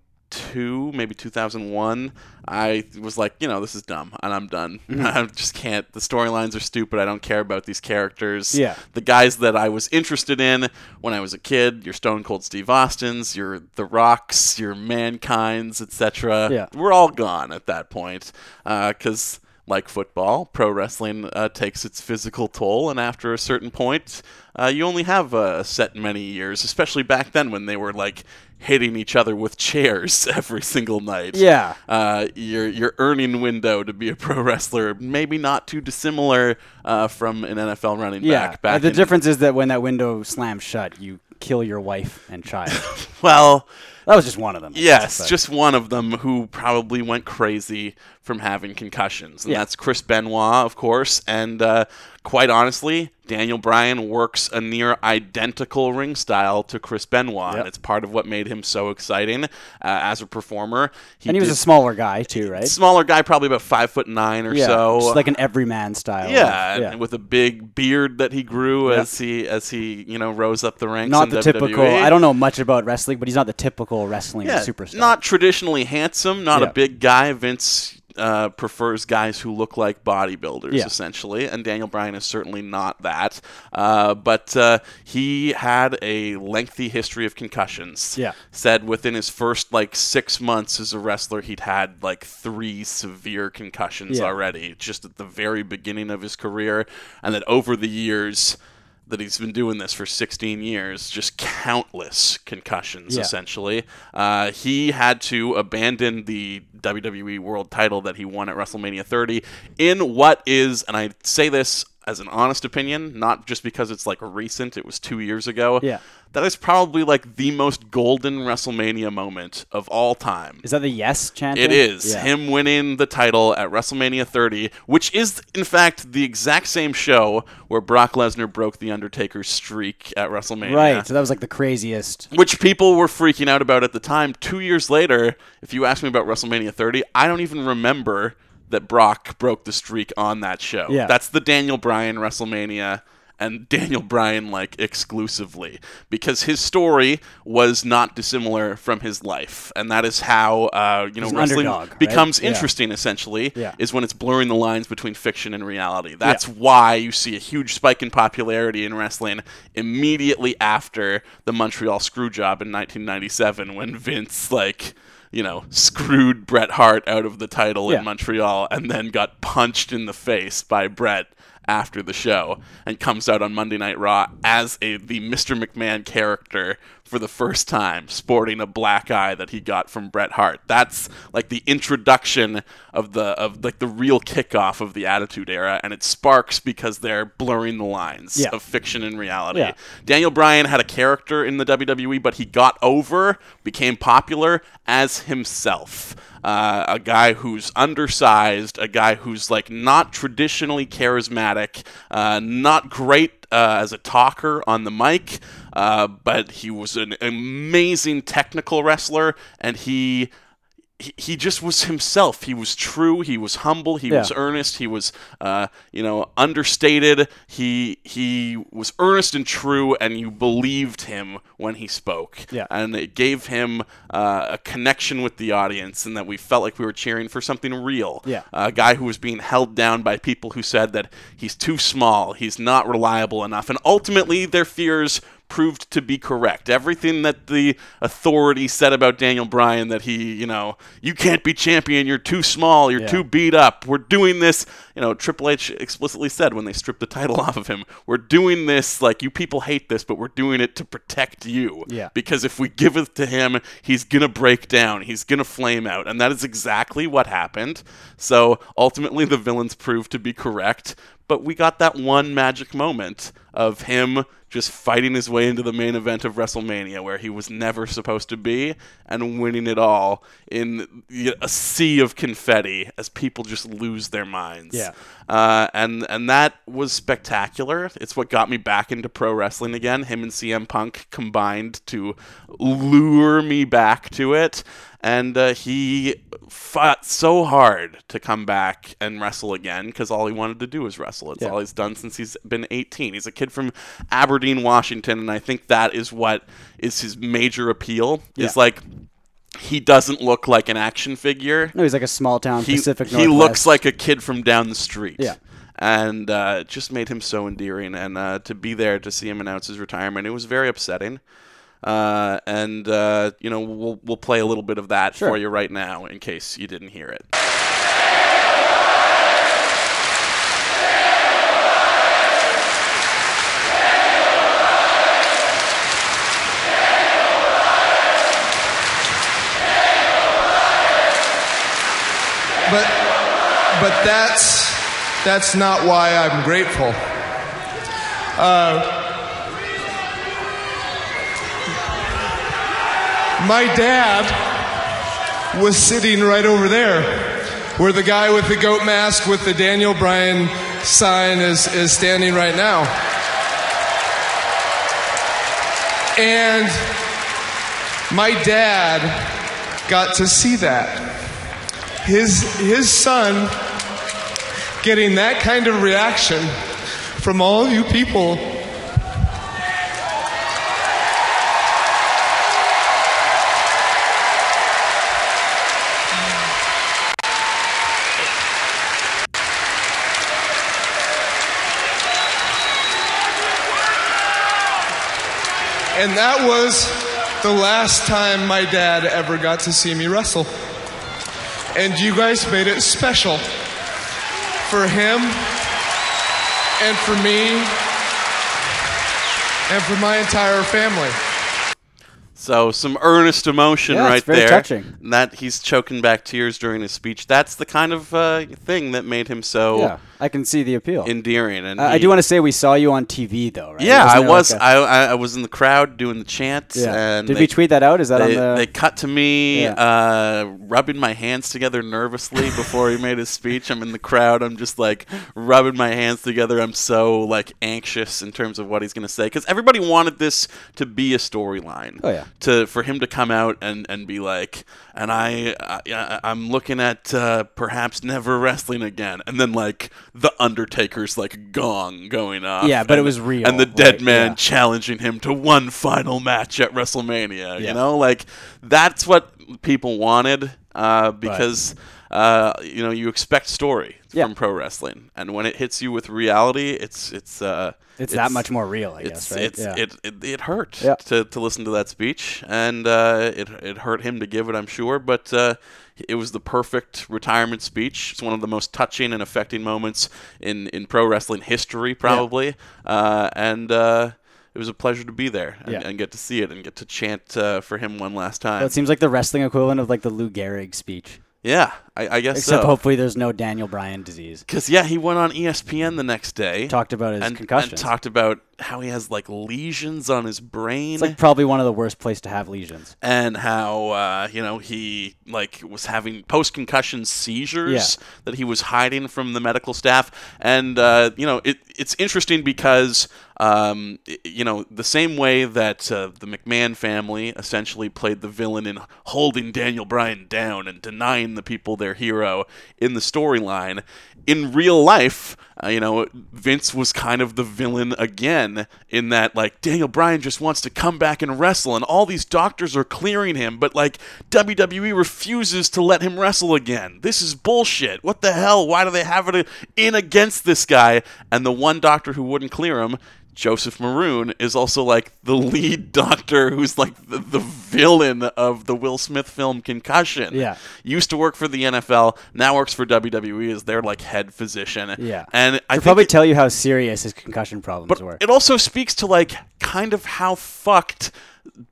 maybe 2001, I was like, you know, this is dumb and I'm done. Mhm. I just can't. The storylines are stupid. I don't care about these characters. Yeah. The guys that I was interested in when I was a kid, your Stone Cold Steve Austins, your The Rocks, your Mankind's, etc. Yeah. We're all gone at that point because like football, pro wrestling uh, takes its physical toll, and after a certain point, uh, you only have a set many years, especially back then when they were like hitting each other with chairs every single night. Yeah. Uh, your your earning window to be a pro wrestler maybe not too dissimilar uh, from an NFL running Yeah. back. Back uh, the difference is that when that window slams shut, you kill your wife and child. Well, that was just one of them. Yes, guess, just one of them who probably went crazy from having concussions, and Yeah. that's Chris Benoit, of course. And uh, quite honestly, Daniel Bryan works a near identical ring style to Chris Benoit, Yep. it's part of what made him so exciting uh, as a performer. and he was a smaller guy too, right? smaller guy, probably about five foot nine or yeah, so. just like an everyman style. yeah, of- and with a big beard that he grew Yeah. as he as he you know rose up the ranks. Not in the WWE. typical. I don't know much about wrestling, but he's not the typical wrestling yeah, superstar. Not traditionally handsome, not Yeah. a big guy. Vince uh, prefers guys who look like bodybuilders, Yeah. essentially, and Daniel Bryan is certainly not that. Uh, but uh, he had a lengthy history of concussions. Yeah. Said within his first like six months as a wrestler, he'd had like three severe concussions Yeah. already, just at the very beginning of his career, and that over the years that he's been doing this for 16 years, just countless concussions, Yeah. essentially. Uh, he had to abandon the WWE World title that he won at WrestleMania 30 in what is, and I say this as an honest opinion, not just because it's like recent, it was two years ago. Yeah. That is probably like the most golden WrestleMania moment of all time. Is that the yes chant? It is Yeah. him winning the title at WrestleMania 30, which is in fact the exact same show where Brock Lesnar broke the Undertaker's streak at WrestleMania. Right. So that was like the craziest. Which people were freaking out about at the time. Two years later, if you ask me about WrestleMania 30, I don't even remember that Brock broke the streak on that show. Yeah. That's the Daniel Bryan WrestleMania and Daniel Bryan like exclusively because his story was not dissimilar from his life and that is how uh, you know wrestling underdog, right? becomes Yeah. interesting essentially Yeah. is when it's blurring the lines between fiction and reality that's why you see a huge spike in popularity in wrestling immediately after the Montreal Screwjob in 1997 when Vince like you know, screwed Bret Hart out of the title Yeah. in Montreal and then got punched in the face by Bret after the show and comes out on Monday Night Raw as a the Mr. McMahon character for the first time, sporting a black eye that he got from Bret Hart. That's like the introduction of the of like the real kickoff of the Attitude Era, and it sparks because they're blurring the lines Yeah. of fiction and reality. Yeah. Daniel Bryan had a character in the WWE, but he got over, became popular as himself. Uh, a guy who's undersized, a guy who's like not traditionally charismatic, uh, not great uh, as a talker on the mic, uh, but he was an amazing technical wrestler, and he he, he just was himself. He was true. He was humble. He Yeah. was earnest. He was, uh, you know, understated. He he was earnest and true, and you believed him when he spoke. Yeah. And it gave him uh, a connection with the audience, and that we felt like we were cheering for something real. Yeah. A guy who was being held down by people who said that he's too small, he's not reliable enough, and ultimately their fears proved to be correct. Everything that the authority said about Daniel Bryan that he, you know, you can't be champion, you're too small, you're Yeah. too beat up. We're doing this, you know, Triple H explicitly said when they stripped the title off of him, we're doing this like you people hate this, but we're doing it to protect you. Yeah. Because if we give it to him, he's going to break down, he's going to flame out, and that is exactly what happened. So, ultimately the villains proved to be correct, but we got that one magic moment of him just fighting his way into the main event of WrestleMania where he was never supposed to be and winning it all in a sea of confetti as people just lose their minds. Yeah. Uh, and and that was spectacular. It's what got me back into pro wrestling again. Him and CM Punk combined to lure me back to it. And uh, he fought so hard to come back and wrestle again because all he wanted to do was wrestle. It's Yeah. all he's done since he's been 18. He's a kid from Aberdeen, Washington, and I think that is what is his major appeal. Is like he doesn't look like an action figure No, he's like a small town he, Pacific he looks like a kid from down the street. Yeah. And uh, it just made him so endearing. And uh, to be there to see him announce his retirement, it was very upsetting. Uh, and, uh, you know, we'll, we'll play a little bit of that Sure. for you right now in case you didn't hear it. But but that's that's not why I'm grateful. Uh, my dad was sitting right over there, where the guy with the goat mask with the Daniel Bryan sign is is standing right now. And my dad got to see that his his son getting that kind of reaction from all of you people. And that was the last time my dad ever got to see me wrestle and you guys made it special for him and for me and for my entire family. So some earnest emotion Yeah, it's right very there. touching. And that he's choking back tears during his speech. That's the kind of uh, thing that made him so Yeah, I can see the appeal. endearing. And I he- do want to say we saw you on TV though, right? Yeah, I was. like a- I, I I was in the crowd doing the chant. Yeah. And Did they- we tweet that out? Is that on they, the- They cut to me Yeah. uh, rubbing my hands together nervously before he made his speech. I'm in the crowd. I'm just like rubbing my hands together. I'm so like anxious in terms of what he's gonna say because everybody wanted this to be a storyline. Oh, yeah. To for him to come out and and be like, and I, I I'm looking at uh, perhaps never wrestling again, and then like the Undertaker's like gong going off. Yeah, but it was real, And the dead man yeah. challenging him to one final match at WrestleMania. Yeah. You know, like that's what people wanted uh, because uh, you know you expect story Yeah. from pro wrestling, and when it hits you with reality, it's it's uh, It's that much more real, I it's, guess, right? It's, Yeah. it, it it hurt Yeah. to, to listen to that speech, and uh, it it hurt him to give it, I'm sure, but. It was the perfect retirement speech. It's one of the most touching and affecting moments in, in pro wrestling history, probably. Uh, and uh, it was a pleasure to be there and, Yeah. and get to see it and get to chant uh, for him one last time. Well, it seems like the wrestling equivalent of like the Lou Gehrig speech. yeah, I, I guess Except so. hopefully there's no Daniel Bryan disease. Because yeah, he went on ESPN the next day, Talked about his and, and talked about how he has like lesions on his brain. It's like probably one of the worst place to have lesions. and how uh, you know he like was having post concussion seizures Yeah. that he was hiding from the medical staff and uh, you know it, it's interesting because Um, you know, the same way that uh, the McMahon family essentially played the villain in holding Daniel Bryan down and denying the people their hero in the storyline. In real life, uh, you know, Vince was kind of the villain again in that, like, Daniel Bryan just wants to come back and wrestle, and all these doctors are clearing him, but, like, WWE refuses to let him wrestle again. This is bullshit. What the hell? Why do they have it in against this guy? And the one doctor who wouldn't clear him Joseph Maroon is also like the lead doctor who's like the, the villain of the Will Smith film Concussion. Yeah. Used to work for the NFL, now works for WWE as their like head physician. Yeah. And I probably it- tell you how serious his concussion problems but were. it also speaks to like kind of how fucked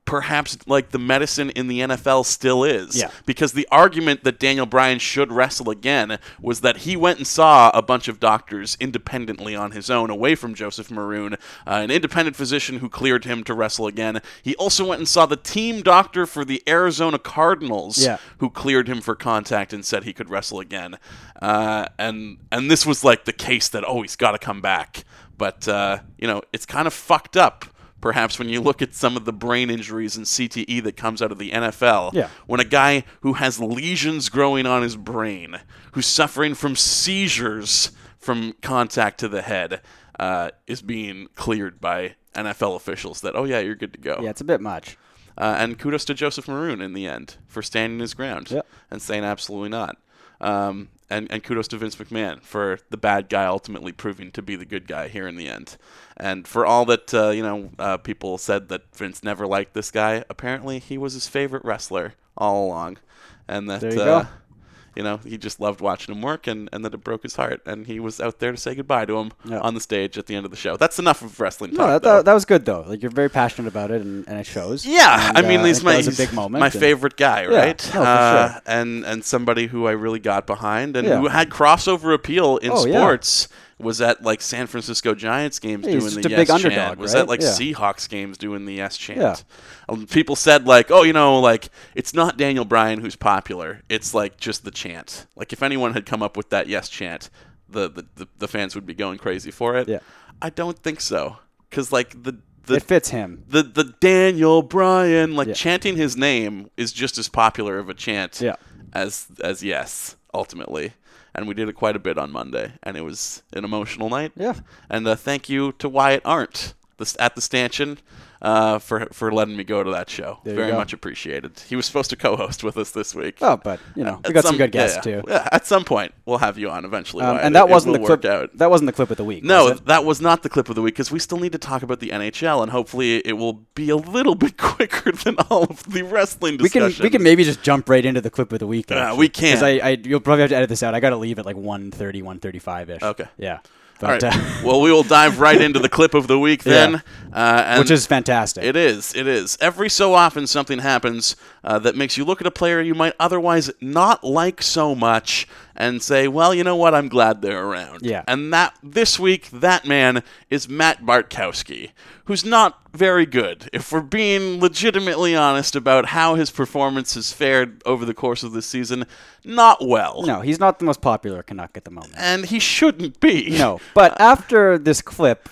perhaps like the medicine in the NFL still is. Yeah. Because the argument that Daniel Bryan should wrestle again was that he went and saw a bunch of doctors independently on his own, away from Joseph Maroon, uh, an independent physician who cleared him to wrestle again. He also went and saw the team doctor for the Arizona Cardinals, Yeah. who cleared him for contact and said he could wrestle again. Uh, and and this was like the case that oh he's got to come back. But uh, you know it's kind of fucked up. Perhaps when you look at some of the brain injuries and CTE that comes out of the NFL, Yeah. when a guy who has lesions growing on his brain, who's suffering from seizures from contact to the head, uh, is being cleared by NFL officials that, oh, yeah, you're good to go. yeah, it's a bit much. Uh, and kudos to Joseph Maroon in the end for standing his ground Yep. and saying absolutely not. Um, and, and kudos to Vince McMahon for the bad guy ultimately proving to be the good guy here in the end. And for all that, uh, you know, uh, people said that Vince never liked this guy, apparently he was his favorite wrestler all along. And that, There you uh, go. You know, he just loved watching him work and, and that it broke his heart. And he was out there to say goodbye to him Yeah. on the stage at the end of the show. That's enough of wrestling No, talk. that, that, that was good though. Like you're very passionate about it, and, and it shows. Yeah, And, I mean, uh, he's my he's a big moment. my favorite guy, Yeah, right? no, for uh, sure. And and somebody who I really got behind, and Yeah. who had crossover appeal in Oh, yeah. Was at like San Francisco Giants games Yeah, doing the yes underdog, chant. Was right? at like Yeah. Seahawks games doing the yes chant. Yeah. Um, People said like, oh, you know, like it's not Daniel Bryan who's popular. It's like just the chant. Like if anyone had come up with that yes chant, the the, the, the fans would be going crazy for it. Yeah. I don't think so. Because like the the it fits him. the the Daniel Bryan like Yeah. chanting his name is just as popular of a chant Yeah. as as yes ultimately and we did it quite a bit on Monday and it was an emotional night Yeah. and uh, thank you to Wyatt Arndt this at the stanchion uh, for for letting me go to that show There very much appreciated he was supposed to co-host with us this week Oh, but you know, we got some, good guests yeah, too. yeah, at some point we'll have you on eventually Um, and that It- it wasn't the clip. out. That wasn't the clip of the week. No, was it? that was not the clip of the week because we still need to talk about the NHL, and hopefully it will be a little bit quicker than all of the wrestling we can discussion. we can maybe just jump right into the clip of the week. Yeah, actually. we can. I, I you'll probably have to edit this out. I got to leave at like 1.30, 1.35 ish. Okay. Yeah. All right. But, uh, well, we will dive right into the clip of the week then, Yeah. uh, and which is fantastic. It is. It is. Every so often, something happens uh, that makes you look at a player you might otherwise not like so much and say, "Well, you know what? I'm glad they're around." Yeah. And that this week, that man is Matt Bartkowski, who's not very good. If we're being legitimately honest about how his performance has fared over the course of this season, not well. no, he's not the most popular Canuck at the moment. And he shouldn't be. No, but after this clip,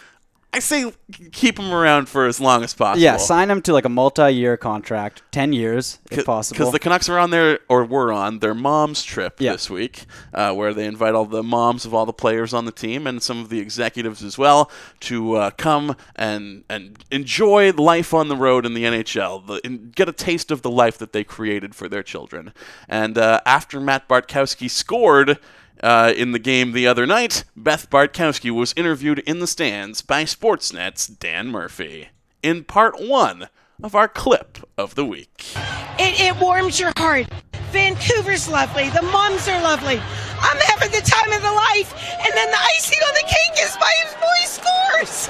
I say keep him around for as long as possible. yeah, sign him to like a multi-year contract, ten years if possible. Because the Canucks are on their, or were on their mom's trip Yeah. this week, uh, where they invite all the moms of all the players on the team and some of the executives as well to uh, come and and enjoy life on the road in the NHL, the, and get a taste of the life that they created for their children. And uh, after Matt Bartkowski scored. Uh, in the game the other night, Beth Bartkowski was interviewed in the stands by Sportsnet's Dan Murphy in part one of our clip of the week. It, it warms your heart. Vancouver's lovely. The moms are lovely. I'm having the time of the life. And then the icing on the cake is my boy scores.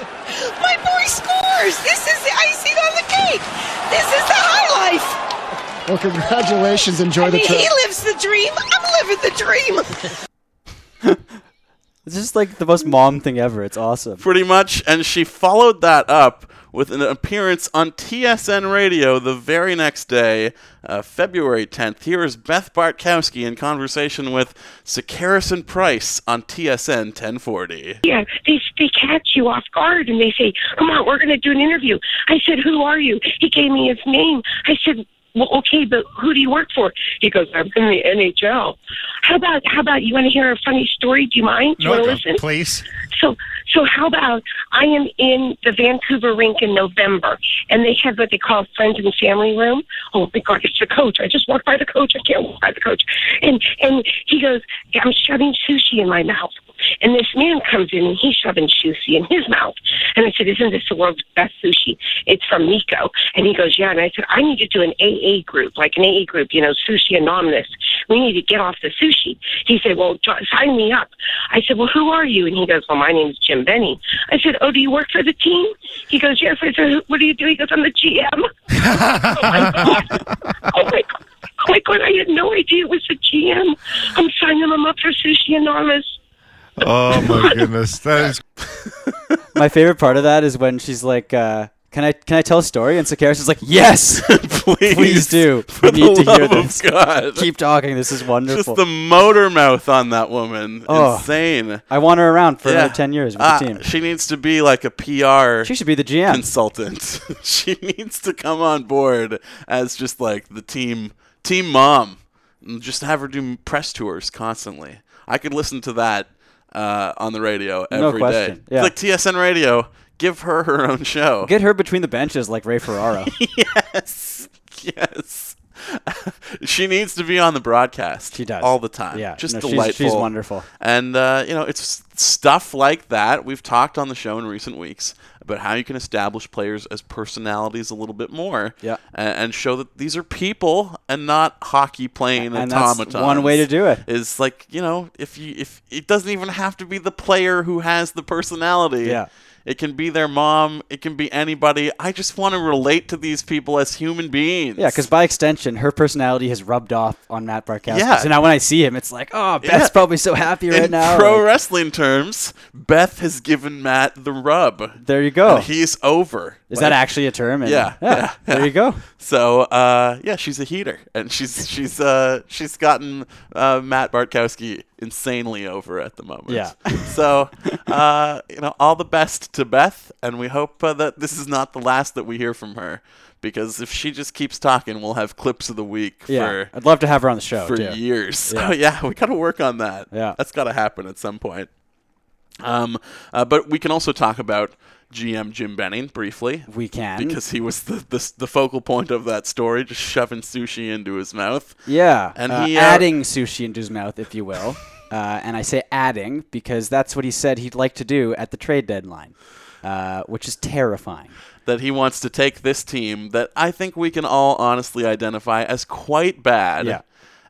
My boy scores. This is the icing on the cake. This is the high life. Well, congratulations. Enjoy I the mean, trip. he lives the dream. I'm living the dream. It's just like the most mom thing ever. It's awesome. pretty much. And she followed that up with an appearance on TSN Radio the very next day, uh, February 10th. Here is Beth Bartkowski in conversation with Sekeres and Price on TSN 1040. Yeah, they they catch you off guard and they say, "Come on, we're going to do an interview." I said, "Who are you?" He gave me his name. I said, "Well, okay, but who do you work for?" He goes, "I'm in the NHL." How about how about you want to hear a funny story? Do you mind? Do you No, want to listen? please. So so how about I am in the Vancouver rink in November and they have what they call friends and family room. Oh my god, it's the coach. I just walked by the coach. I can't walk by the coach. And and he goes, I'm shoving sushi in my mouth. And this man comes in and he's shoving sushi in his mouth. And I said, Isn't this the world's best sushi? It's from Miku. And he goes, Yeah. And I said, I need to do an AA group, like an AA group, you know, Sushi Anonymous. We need to get off the sushi. He said, Well, sign me up. I said, Well, who are you? And he goes, Well, my name's Jim Benning. I said, Oh, do you work for the team? He goes, Yes. I said, What do you do? He goes, I'm the GM. oh my God. Oh my God. Oh my God, I had no idea it was the GM. I'm signing him up for Sushi Anonymous. Oh my goodness, that is My favorite part of that is when she's like, uh, "Can I can I tell a story?" And Sekeres is like, "Yes, please, please do. For we need the to hear love of this. God. Keep talking. This is wonderful." Just the motor mouth on that woman. Oh. Insane. I want her around for Yeah. another ten years with Ah, the team. She needs to be like a PR. She should be the GM. consultant. she needs to come on board as just like the team team mom. And just have her do press tours constantly. I could listen to that uh, on the radio No every day. question. Yeah. It's like TSN Radio. Give her her own show. Get her between the benches like Ray Ferraro. yes. Yes. she needs to be on the broadcast. She does. all the time. Yeah, just no, delightful. she's wonderful. And uh, you know, it's stuff like that we've talked on the show in recent weeks about how you can establish players as personalities a little bit more. Yeah. and, and show that these are people and not hockey playing And that's automatons. one way to do it. Is like you know, if you if it doesn't even have to be the player who has the personality. Yeah. It can be their mom. It can be anybody. I just want to relate to these people as human beings. Yeah, because by extension, her personality has rubbed off on Matt Bartkowski. Yeah. So now when I see him, it's like, oh, Beth's Yeah. probably so happy right now. in now. pro Like, wrestling terms, Beth has given Matt the rub. there you go. He's over. Is Like, that actually a term? And- Yeah, yeah, There you go. So, uh, yeah, she's a heater, and she's she's uh, she's gotten uh, Matt Bartkowski insanely over at the moment. Yeah. so, uh, you know, all the best to Beth, and we hope uh, that this is not the last that we hear from her. Because if she just keeps talking, we'll have clips of the week Yeah. for I'd love to have her on the show, for too. years. Yeah. Oh yeah, we got to work on that. Yeah. that's got to happen at some point. Um, uh, but we can also talk about GM Jim Benning briefly. We can. because he was the, the the focal point of that story, just shoving sushi into his mouth. Yeah, and uh, he uh, adding sushi into his mouth, if you will. uh, and I say adding because that's what he said he'd like to do at the trade deadline, uh, which is terrifying. that he wants to take this team that I think we can all honestly identify as quite bad. Yeah.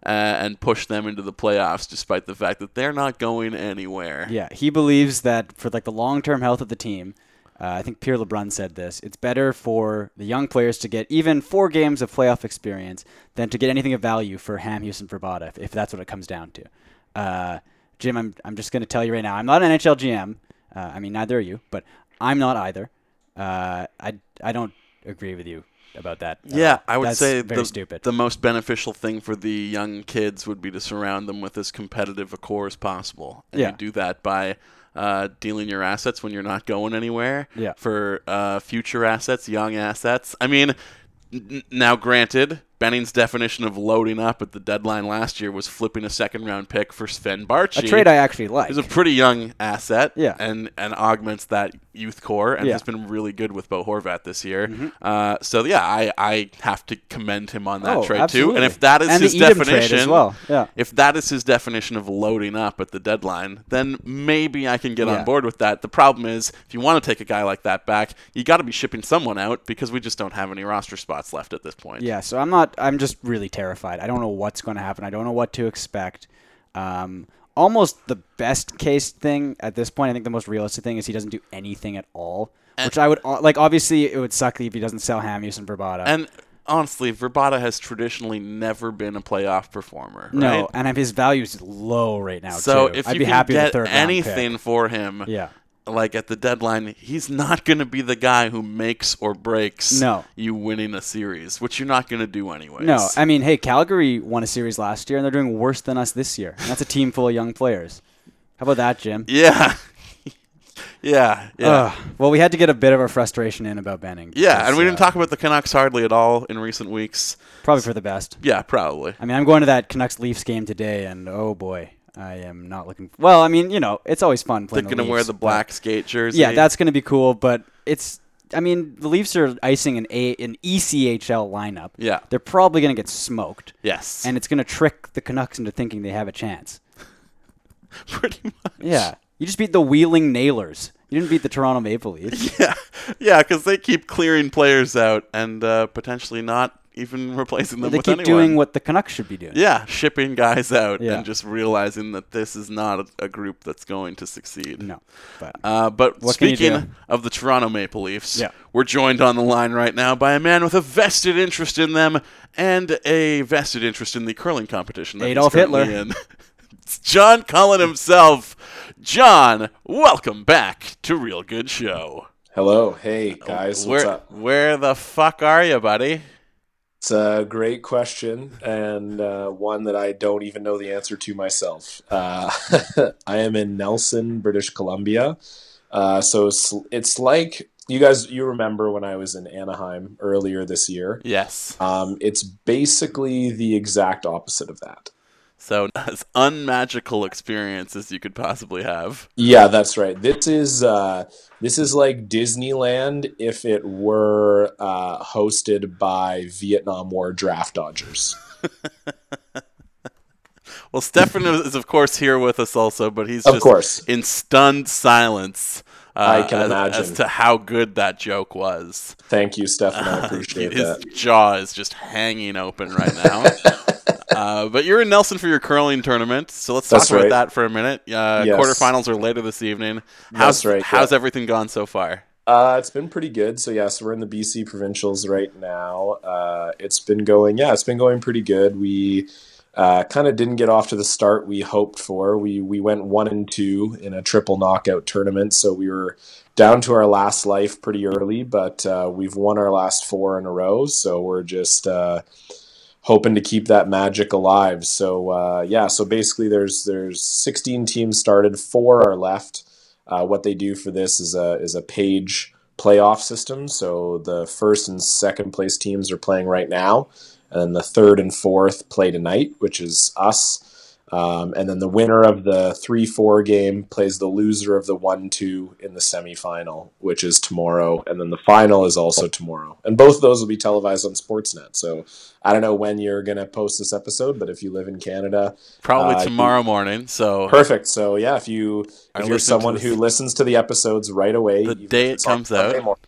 Uh, and push them into the playoffs, despite the fact that they're not going anywhere. Yeah, he believes that for like the long-term health of the team, uh, I think Pierre LeBrun said this. It's better for the young players to get even four games of playoff experience than to get anything of value for Ham Houston Vrbata, if, if that's what it comes down to. Uh, Jim, I'm I'm just going to tell you right now, I'm not an NHL GM. Uh, I mean, neither are you, but I'm not either. Uh, I I don't agree with you about that. at Yeah. I would That's say very the, stupid. the most beneficial thing for the young kids would be to surround them with as competitive a core as possible. And Yeah. you do that by uh, dealing your assets when you're not going anywhere. Yeah. For uh, future assets, young assets. I mean, n- now granted, Benning's definition of loading up at the deadline last year was flipping a second round pick for Sven Baertschi. A trade I actually like. He's a pretty young asset. Yeah. And and augments that youth core and Yeah. has been really good with Bo Horvat this year. Uh, so yeah, I, I have to commend him on that Oh, trade too. And if that is And his trade definition as well, yeah. if that is his definition of loading up at the deadline, then maybe I can get Yeah. on board with that. The problem is if you want to take a guy like that back, you got to be shipping someone out because we just don't have any roster spots left at this point. Yeah, so I'm not. I'm just really terrified. I don't know what's going to happen. I don't know what to expect. Um, almost the best case thing at this point, I think the most realistic thing is he doesn't do anything at all. which I would uh, like. Obviously, it would suck if he doesn't sell Ham Houston Vrbata. And honestly, Vrbata has traditionally never been a playoff performer. No, right? and his value is low right now. So too. if I'd you be can happy with get third anything for him, Yeah. Like at the deadline, he's not going to be the guy who makes or breaks No. you winning a series, which you're not going to do anyway. No, I mean, hey, Calgary won a series last year, and they're doing worse than us this year. And that's a team full of young players. How about that, Jim? yeah, yeah, yeah. Well, we had to get a bit of our frustration in about Benning. Yeah, and we didn't uh, talk about the Canucks hardly at all in recent weeks. Probably for the best. Yeah, probably. I mean, I'm going to that Canucks Leafs game today, and oh boy, I am not looking. For, Well, I mean, you know, it's always fun They're playing. going to the wear the black skate jersey. Yeah, that's going to be cool, but it's. I mean, the Leafs are icing an A an ECHL lineup. Yeah. they're probably going to get smoked. Yes. and it's going to trick the Canucks into thinking they have a chance. pretty much. Yeah, you just beat the Wheeling Nailers. You didn't beat the Toronto Maple Leafs. Yeah, yeah, because they keep clearing players out and uh, potentially not even replacing them they with keep anyone. doing what the Canucks should be doing. Yeah, shipping guys out Yeah. and just realizing that this is not a, a group that's going to succeed. No, but Uh, but What can you speaking of the Toronto Maple Leafs, Yeah. we're joined on the line right now by a man with a vested interest in them and a vested interest in the curling competition. That Adolf currently Hitler. In. it's John Cullen himself. John, welcome back to Real Good Show. Hello, hey guys, what's where, up? Where the fuck are you, buddy? It's a great question and uh, one that I don't even know the answer to myself. Uh, I am in Nelson, British Columbia. Uh, so it's, it's like you guys, you remember when I was in Anaheim earlier this year? Yes. Um, it's basically the exact opposite of that. So as unmagical experience as you could possibly have. Yeah, that's right. This is uh, this is like Disneyland if it were uh, hosted by Vietnam War draft dodgers. Well, Stefan is of course here with us also, but he's Of just course. in stunned silence. I uh, can as, imagine. as to how good that joke was. Thank you, Stefan. I appreciate His that. His jaw is just hanging open right now. uh, but you're in Nelson for your curling tournament, so let's That's talk about right. that for a minute. Uh, Yes. Quarterfinals are later this evening. How's That's right, How's yeah. everything gone so far? Uh, it's been pretty good. So yes, we're in the BC provincials right now. Uh, it's been going, yeah, it's been going pretty good. We uh, kind of didn't get off to the start we hoped for. We we went one and two in a triple knockout tournament, so we were down to our last life pretty early. But uh, we've won our last four in a row, so we're just. Hoping to keep that magic alive. So uh, yeah, so basically there's there's 16 teams started, four are left. Uh, what they do for this is a is a page playoff system. So the first and second place teams are playing right now, and the third and fourth play tonight, which is us. Um, and then the winner of the 3 4 game plays the loser of the 1 2 in the semifinal, which is tomorrow. And then the final is also tomorrow. And both of those will be televised on Sportsnet. So I don't know when you're going to post this episode, but if you live in Canada, Probably uh, tomorrow morning. So Perfect. So yeah, if you I if you're someone who listens to the episodes right away, the day it comes out.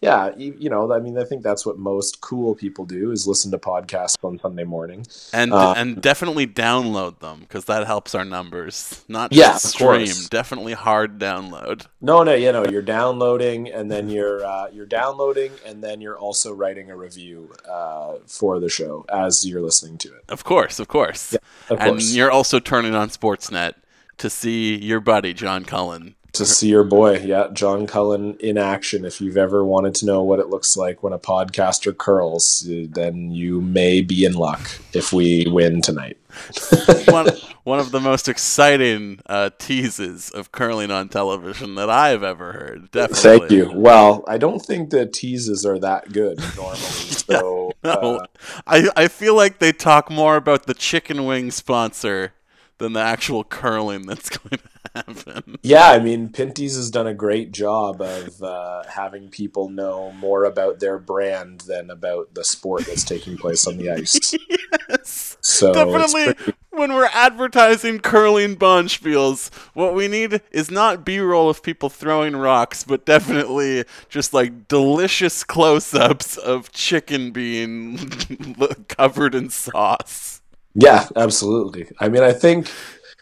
Yeah, you, you know, I mean, I think that's what most cool people do is listen to podcasts on Sunday morning. and Uh, and definitely download them because that helps our numbers. Not Yeah, just stream, definitely hard download. No, no, you know, you're downloading, and then you're uh, you're downloading, and then you're also writing a review uh, for the show as you're listening to it. Of course, of course. of and course. you're also turning on Sportsnet to see your buddy John Cullen. To see your boy, yeah, John Cullen in action. If you've ever wanted to know what it looks like when a podcaster curls, uh, then you may be in luck if we win tonight. one, one of the most exciting uh, teases of curling on television that I've ever heard. Definitely. Thank you. Well, I don't think the teases are that good normally. So No, uh, I, I feel like they talk more about the chicken wing sponsor than the actual curling that's going to happen. yeah, I mean, Pinty's has done a great job of uh, having people know more about their brand than about the sport that's taking place on the ice. yes. So Definitely, pretty- when we're advertising curling bonspiels, what we need is not B-roll of people throwing rocks, but definitely just like delicious close-ups of chicken being covered in sauce. Yeah, absolutely. I mean, I think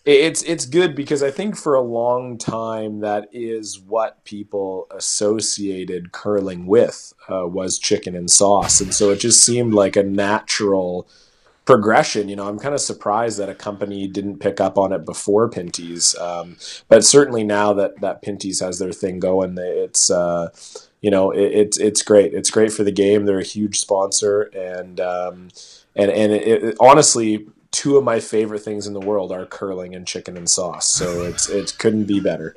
it's it's good because I think for a long time that is what people associated curling with uh, was chicken and sauce, and so it just seemed like a natural progression. You know, I'm kind of surprised that a company didn't pick up on it before Pinty's, um, but certainly now that that Pinty's has their thing going, it's uh, you know it, it's it's great. It's great for the game. They're a huge sponsor, and um, and and it, it, honestly, two of my favorite things in the world are curling and chicken and sauce. So it's it couldn't be better.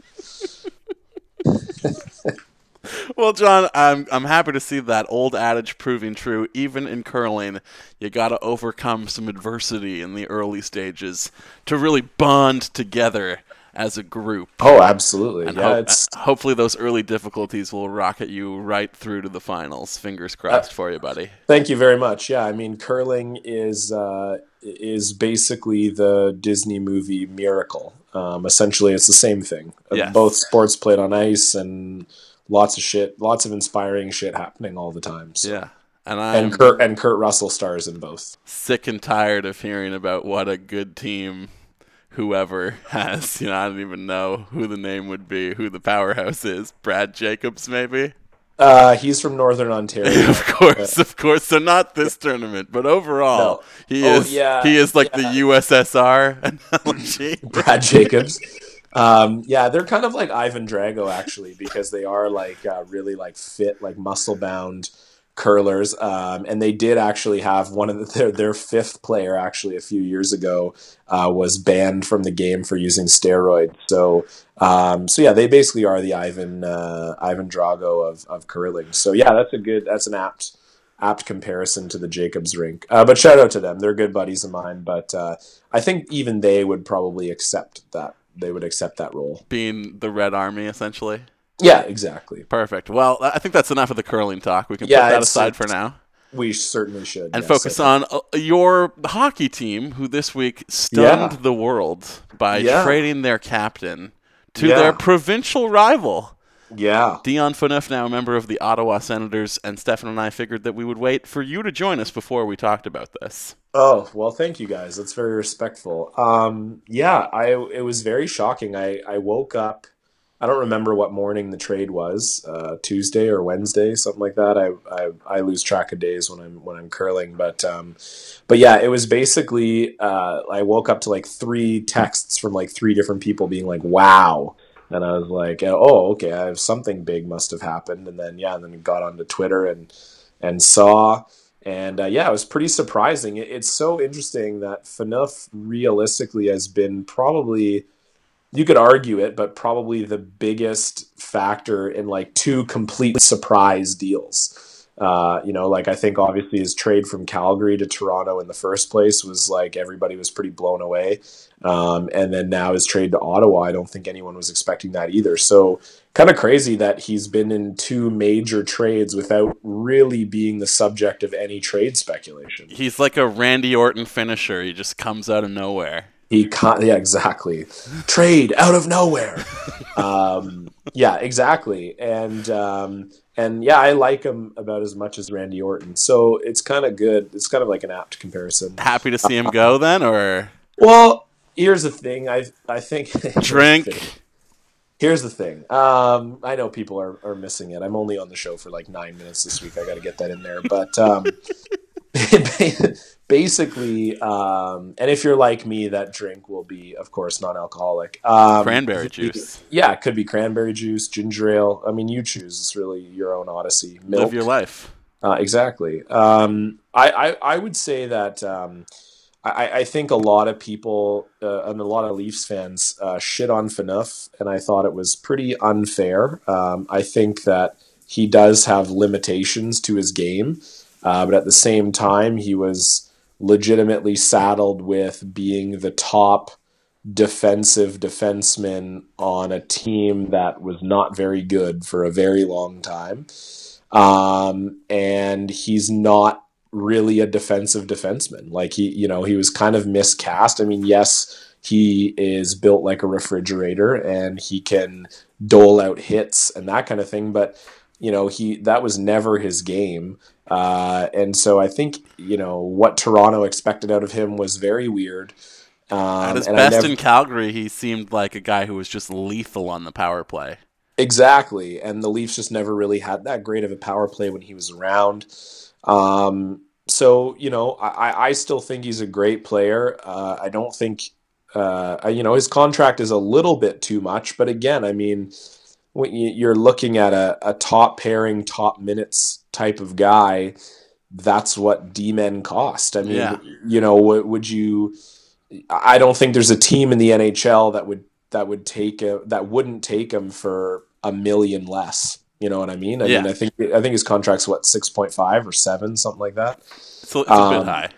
well, John, I'm I'm happy to see that old adage proving true. Even in curling, you got to overcome some adversity in the early stages to really bond together as a group. Oh, absolutely. And yeah, ho- it's hopefully those early difficulties will rocket you right through to the finals. Fingers crossed Uh, for you, buddy. Thank you very much. Yeah, I mean, curling is uh, is basically the Disney movie Miracle. Um, essentially, it's the same thing. Uh, Yes. Both sports played on ice, and lots of shit, lots of inspiring shit happening all the time. So. Yeah. And I'm And Kurt and Kurt Russell stars in both. sick and tired of hearing about what a good team whoever has. You know, I don't even know who the name would be, who the powerhouse is. Brad Jacobs, maybe? Uh, he's from Northern Ontario. of course, of course. So not this tournament, but overall, No. he Oh, is yeah, he is like yeah. the USSR analogy. Brad Jacobs. Um, yeah, they're kind of like Ivan Drago actually, because they are like uh, really like fit, like muscle bound curlers. Um, and they did actually have one of the, their their fifth player actually a few years ago uh, was banned from the game for using steroids. So um, so yeah, they basically are the Ivan uh, Ivan Drago of of curling. So yeah, that's a good that's an apt apt comparison to the Jacobs rink. Uh, but shout out to them; they're good buddies of mine. But uh, I think even they would probably accept that. They would accept that role. Being the Red Army, essentially. Yeah, exactly. Perfect. Well, I think that's enough of the curling talk. We can Yeah, put that aside for now. We certainly should. and yes, focus on uh, your hockey team, who this week stunned Yeah. the world by Yeah. trading their captain to their provincial rival. Yeah. Dion Phaneuf, now a member of the Ottawa Senators, and Stefan and I figured that we would wait for you to join us before we talked about this. Oh well, thank you guys. That's very respectful. Um, yeah, I it was very shocking. I I woke up. I don't remember what morning the trade was. Uh, Tuesday or Wednesday, something like that. I, I I lose track of days when I'm when I'm curling, but um, but yeah, it was basically. Uh, I woke up to like three texts from like three different people being like, "Wow." And I was like, "Oh, okay, I have something big must have happened." And then yeah, and then got onto Twitter and and saw and uh, yeah, it was pretty surprising. It, it's so interesting that Phaneuf realistically has been probably, you could argue it, but probably the biggest factor in like two complete surprise deals. Uh, you know, like I think obviously his trade from Calgary to Toronto in the first place was like everybody was pretty blown away. Um, and then now his trade to Ottawa, I don't think anyone was expecting that either. So kind of crazy that he's been in two major trades without really being the subject of any trade speculation. He's like a Randy Orton finisher. He just comes out of nowhere. He con- yeah, exactly. Trade out of nowhere. um, yeah, exactly. And um, and yeah, I like him about as much as Randy Orton. So it's kind of good. It's kind of like an apt comparison. Happy to see him go then, or Well, here's the thing. I I think drink. Here's the thing. Um, I know people are, are missing it. I'm only on the show for like nine minutes this week. I got to get that in there. But um, basically, um, and if you're like me, that drink will be, of course, non-alcoholic. Um, Cranberry juice. Yeah, it could be cranberry juice, ginger ale. I mean, you choose. It's really your own odyssey. Milk. Live your life. Uh, exactly. Um, I, I I would say that um, I, I think a lot of people uh, and a lot of Leafs fans uh, shit on Phaneuf, and I thought it was pretty unfair. Um, I think that he does have limitations to his game, uh, but at the same time, he was legitimately saddled with being the top defensive defenseman on a team that was not very good for a very long time. Um, and he's not really a defensive defenseman. Like he, you know, he was kind of miscast. I mean, yes, he is built like a refrigerator and he can dole out hits and that kind of thing, but you know, he that was never his game. Uh, and so I think, you know, what Toronto expected out of him was very weird. Um, At his best never- in Calgary, he seemed like a guy who was just lethal on the power play. Exactly, and the Leafs just never really had that great of a power play when he was around. Um, so you know, I, I still think he's a great player. Uh, I don't think uh, you know his contract is a little bit too much, but again, I mean, you're looking at a, a top pairing, top minutes type of guy, that's what D men cost. I mean, Yeah. you know, would, would you? I don't think there's a team in the NHL that would that would take a, that wouldn't take him for a million less. You know what I mean? I Yeah. mean, I think I think his contract's what six point five or seven, something like that. So it's a Um, bit high.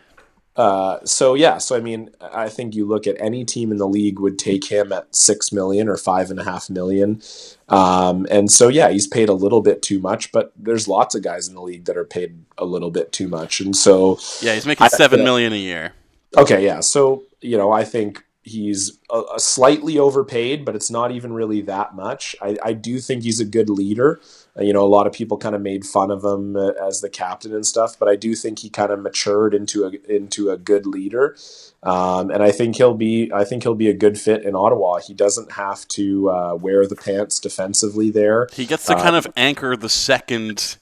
Uh, so yeah, so I mean, I think you look at any team in the league would take him at six million or five and a half million, um, and so yeah, he's paid a little bit too much. But there's lots of guys in the league that are paid a little bit too much, and so Yeah, he's making I- seven million a year. Okay, yeah. So, you know, I think he's a, a slightly overpaid, but it's not even really that much. I, I do think he's a good leader. Uh, you know, a lot of people kind of made fun of him uh, as the captain and stuff, but I do think he kind of matured into a into a good leader. Um, and I think he'll be I think he'll be a good fit in Ottawa. He doesn't have to uh, wear the pants defensively there. He gets to Uh, kind of anchor the second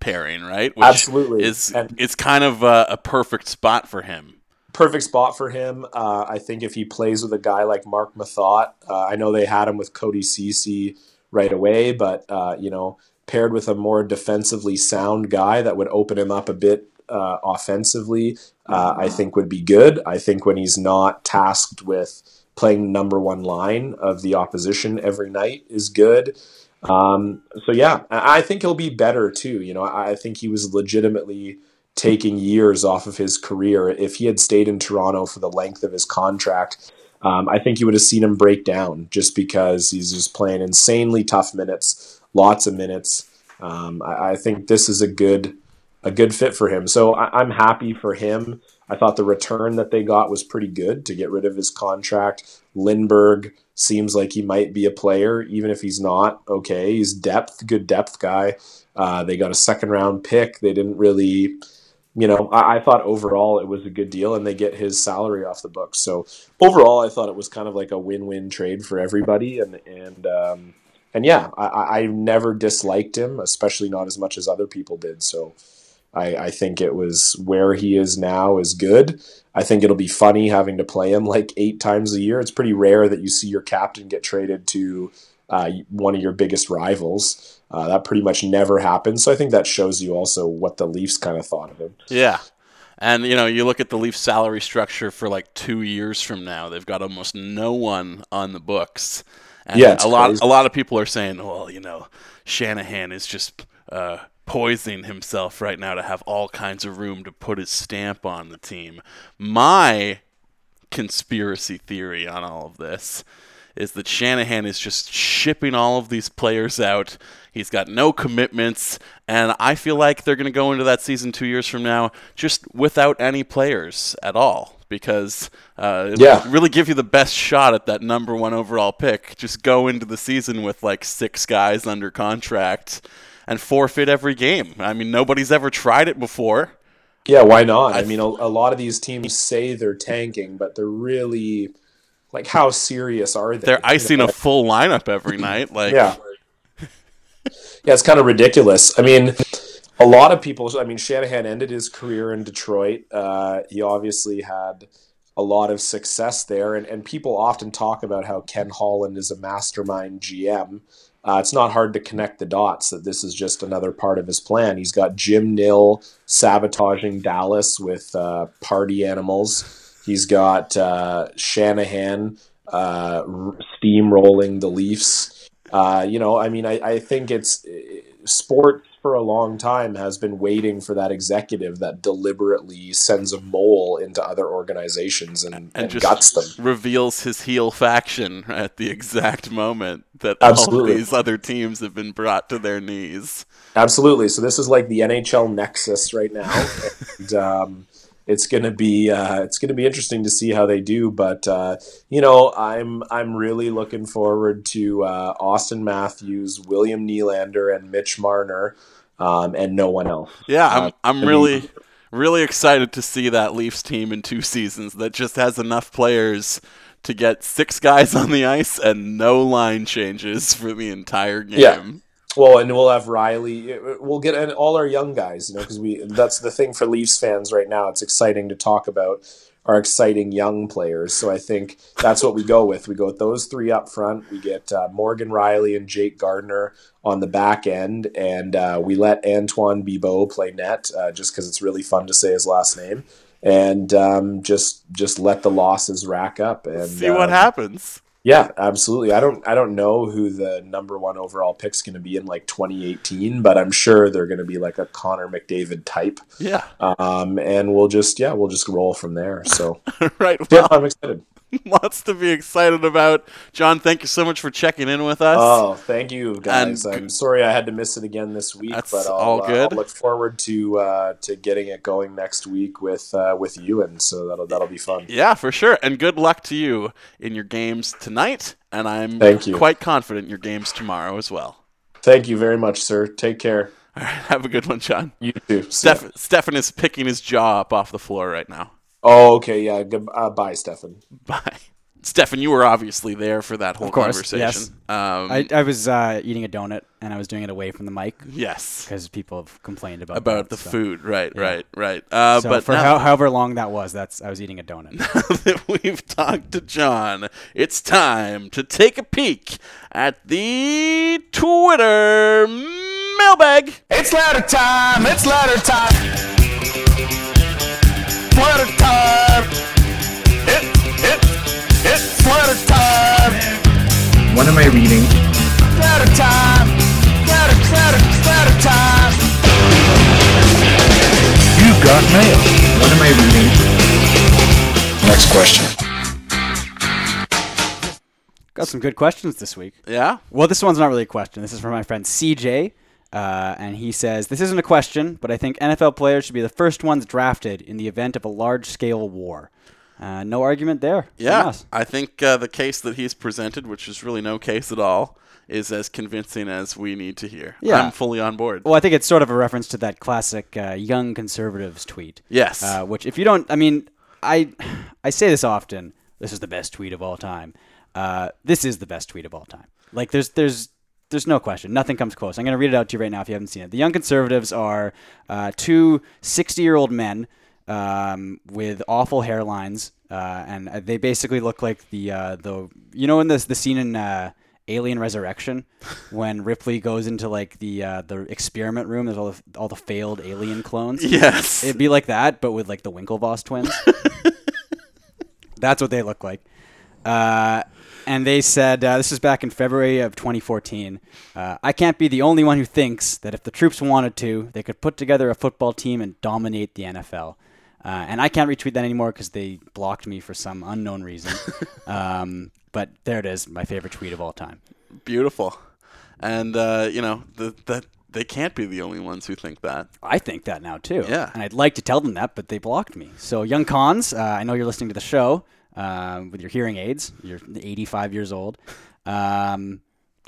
pairing, right? Absolutely. Is it's kind of a, a perfect spot for him. perfect spot for him. Uh, I think if he plays with a guy like Marc Methot, uh, I know they had him with Cody Cece right away, but uh, you know, paired with a more defensively sound guy that would open him up a bit uh, offensively, uh, I think would be good. I think when he's not tasked with playing number one line of the opposition every night is good. Um, so yeah, I think he'll be better too. You know, I think he was legitimately taking years off of his career. If he had stayed in Toronto for the length of his contract, um, I think you would have seen him break down just because he's just playing insanely tough minutes, lots of minutes. Um, I, I think this is a good a good fit for him. So I, I'm happy for him. I thought the return that they got was pretty good to get rid of his contract. Lindberg seems like he might be a player, even if he's not. Okay, he's depth, good depth guy. Uh, they got a second round pick. They didn't really, you know, I, I thought overall it was a good deal, and they get his salary off the books. So overall, I thought it was kind of like a win win trade for everybody, and and um, and yeah, I, I I never disliked him, especially not as much as other people did. So. I, I think it was where he is now is good. I think it'll be funny having to play him like eight times a year. It's pretty rare that you see your captain get traded to uh, one of your biggest rivals. Uh, that pretty much never happens. So I think that shows you also what the Leafs kind of thought of him. Yeah. And you know, you look at the Leafs salary structure for like two years from now, they've got almost no one on the books. And Yeah, a lot crazy. a lot of people are saying, well, you know, Shanahan is just uh, poisoning himself right now to have all kinds of room to put his stamp on the team. My conspiracy theory on all of this is that Shanahan is just shipping all of these players out. He's got no commitments, and I feel like they're going to go into that season two years from now just without any players at all. Because uh, Yeah. really give you the best shot at that number one overall pick. Just go into the season with like six guys under contract and forfeit every game. I mean, nobody's ever tried it before. Yeah, why not? I, I mean, a, a lot of these teams say they're tanking, but they're really like, how serious are they? They're icing You a full lineup every night. Like, yeah. Yeah, it's kind of ridiculous. I mean, a lot of people. I mean, Shanahan ended his career in Detroit. Uh, he obviously had a lot of success there, and, and people often talk about how Ken Holland is a mastermind GM. Uh, it's not hard to connect the dots that this is just another part of his plan. He's got Jim Nill sabotaging Dallas with uh, party animals. He's got uh, Shanahan uh, steamrolling the Leafs. Uh, you know, I mean, I, I think it's sports for a long time has been waiting for that executive that deliberately sends a mole into other organizations and, and, and just guts them. reveals his heel faction at the exact moment that all Absolutely. these other teams have been brought to their knees. Absolutely. So this is like the NHL nexus right now, and um, it's gonna be uh, it's gonna be interesting to see how they do. But uh, you know, I'm I'm really looking forward to uh, Auston Matthews, William Nylander, and Mitch Marner, um, and no one else. Yeah, I'm I'm mean- really Really excited to see that Leafs team in two seasons that just has enough players to get six guys on the ice and no line changes for the entire game. Yeah. Well, and we'll have Rielly. We'll get and all our young guys, you know, because we that's the thing for Leafs fans right now. It's exciting to talk about our exciting young players. So I think that's what we go with. We go with those three up front. We get uh, Morgan Rielly and Jake Gardiner on the back end, and uh, we let Antoine Bibeau play net uh, just because it's really fun to say his last name, and um, just just let the losses rack up and See what um, happens. Yeah, absolutely. I don't I don't know who the number one overall pick's going to be in like 2018, but I'm sure they're going to be like a Connor McDavid type. Yeah. Um, and we'll just yeah we'll just roll from there. So right. yeah, I'm excited. Lots to be excited about. John, thank you so much for checking in with us. Oh, thank you guys. And- I'm sorry I had to miss it again this week, but I'll, all uh. I'll look forward to uh, to getting it going next week with uh, with you, and so that'll that'll be fun. Yeah, for sure. And good luck to you in your games tonight. And I'm Thank you. quite confident in your games tomorrow as well. Thank you very much, sir. Take care. All right, have a good one, John. You too. Steph- Stefan is picking his jaw up off the floor right now. Oh, okay. Yeah. Good, uh, bye, Stefan. Bye. Stefan, you were obviously there for that whole Of course, conversation. yes. Um, I, I was uh, eating a donut and I was doing it away from the mic. Yes. because people have complained about about that, the so. food, right, Yeah. right, right. Uh, so but for now how, however long that was, that's I was eating a donut. Now that we've talked to John, it's time to take a peek at the Twitter mailbag. It's ladder time. It's ladder time. Ladder time. It, it, it's ladder time. What am I reading? Ladder time. Ladder, ladder, ladder time. You got mail. What am I reading? Next question. Got some good questions this week. Yeah? Well, this one's not really a question. This is from my friend CJ. Uh, and he says, This isn't a question, but I think NFL players should be the first ones drafted in the event of a large scale war. Uh, no argument there. Yeah. I think uh, the case that he's presented, which is really no case at all, is as convincing as we need to hear. Yeah. I'm fully on board. Well, I think it's sort of a reference to that classic uh, young conservatives tweet. Yes. Uh, which, if you don't, I mean, I, I say this often. This is the best tweet of all time. Uh, this is the best tweet of all time. Like, there's, there's, there's no question. Nothing comes close. I'm going to read it out to you right now if you haven't seen it. The young conservatives are uh, two 60 year old men um, with awful hairlines, uh, and uh, they basically look like the uh, the you know in this the scene in uh, Alien Resurrection when Ripley goes into like the uh, the experiment room. There's all the all the failed alien clones. Yes. it'd be like that, but with like the Winklevoss twins. That's what they look like. Uh, and they said, uh, this is back in February of 2014. Uh, I can't be the only one who thinks that if the troops wanted to, they could put together a football team and dominate the NFL. Uh, and I can't retweet that anymore because they blocked me for some unknown reason. um, but there it is, my favorite tweet of all time. Beautiful. And, uh, you know, the, that they can't be the only ones who think that. I think that now too. Yeah. And I'd like to tell them that, but they blocked me. So, young cons, uh, I know you're listening to the show um, with your hearing aids. You're 85 years old. Um,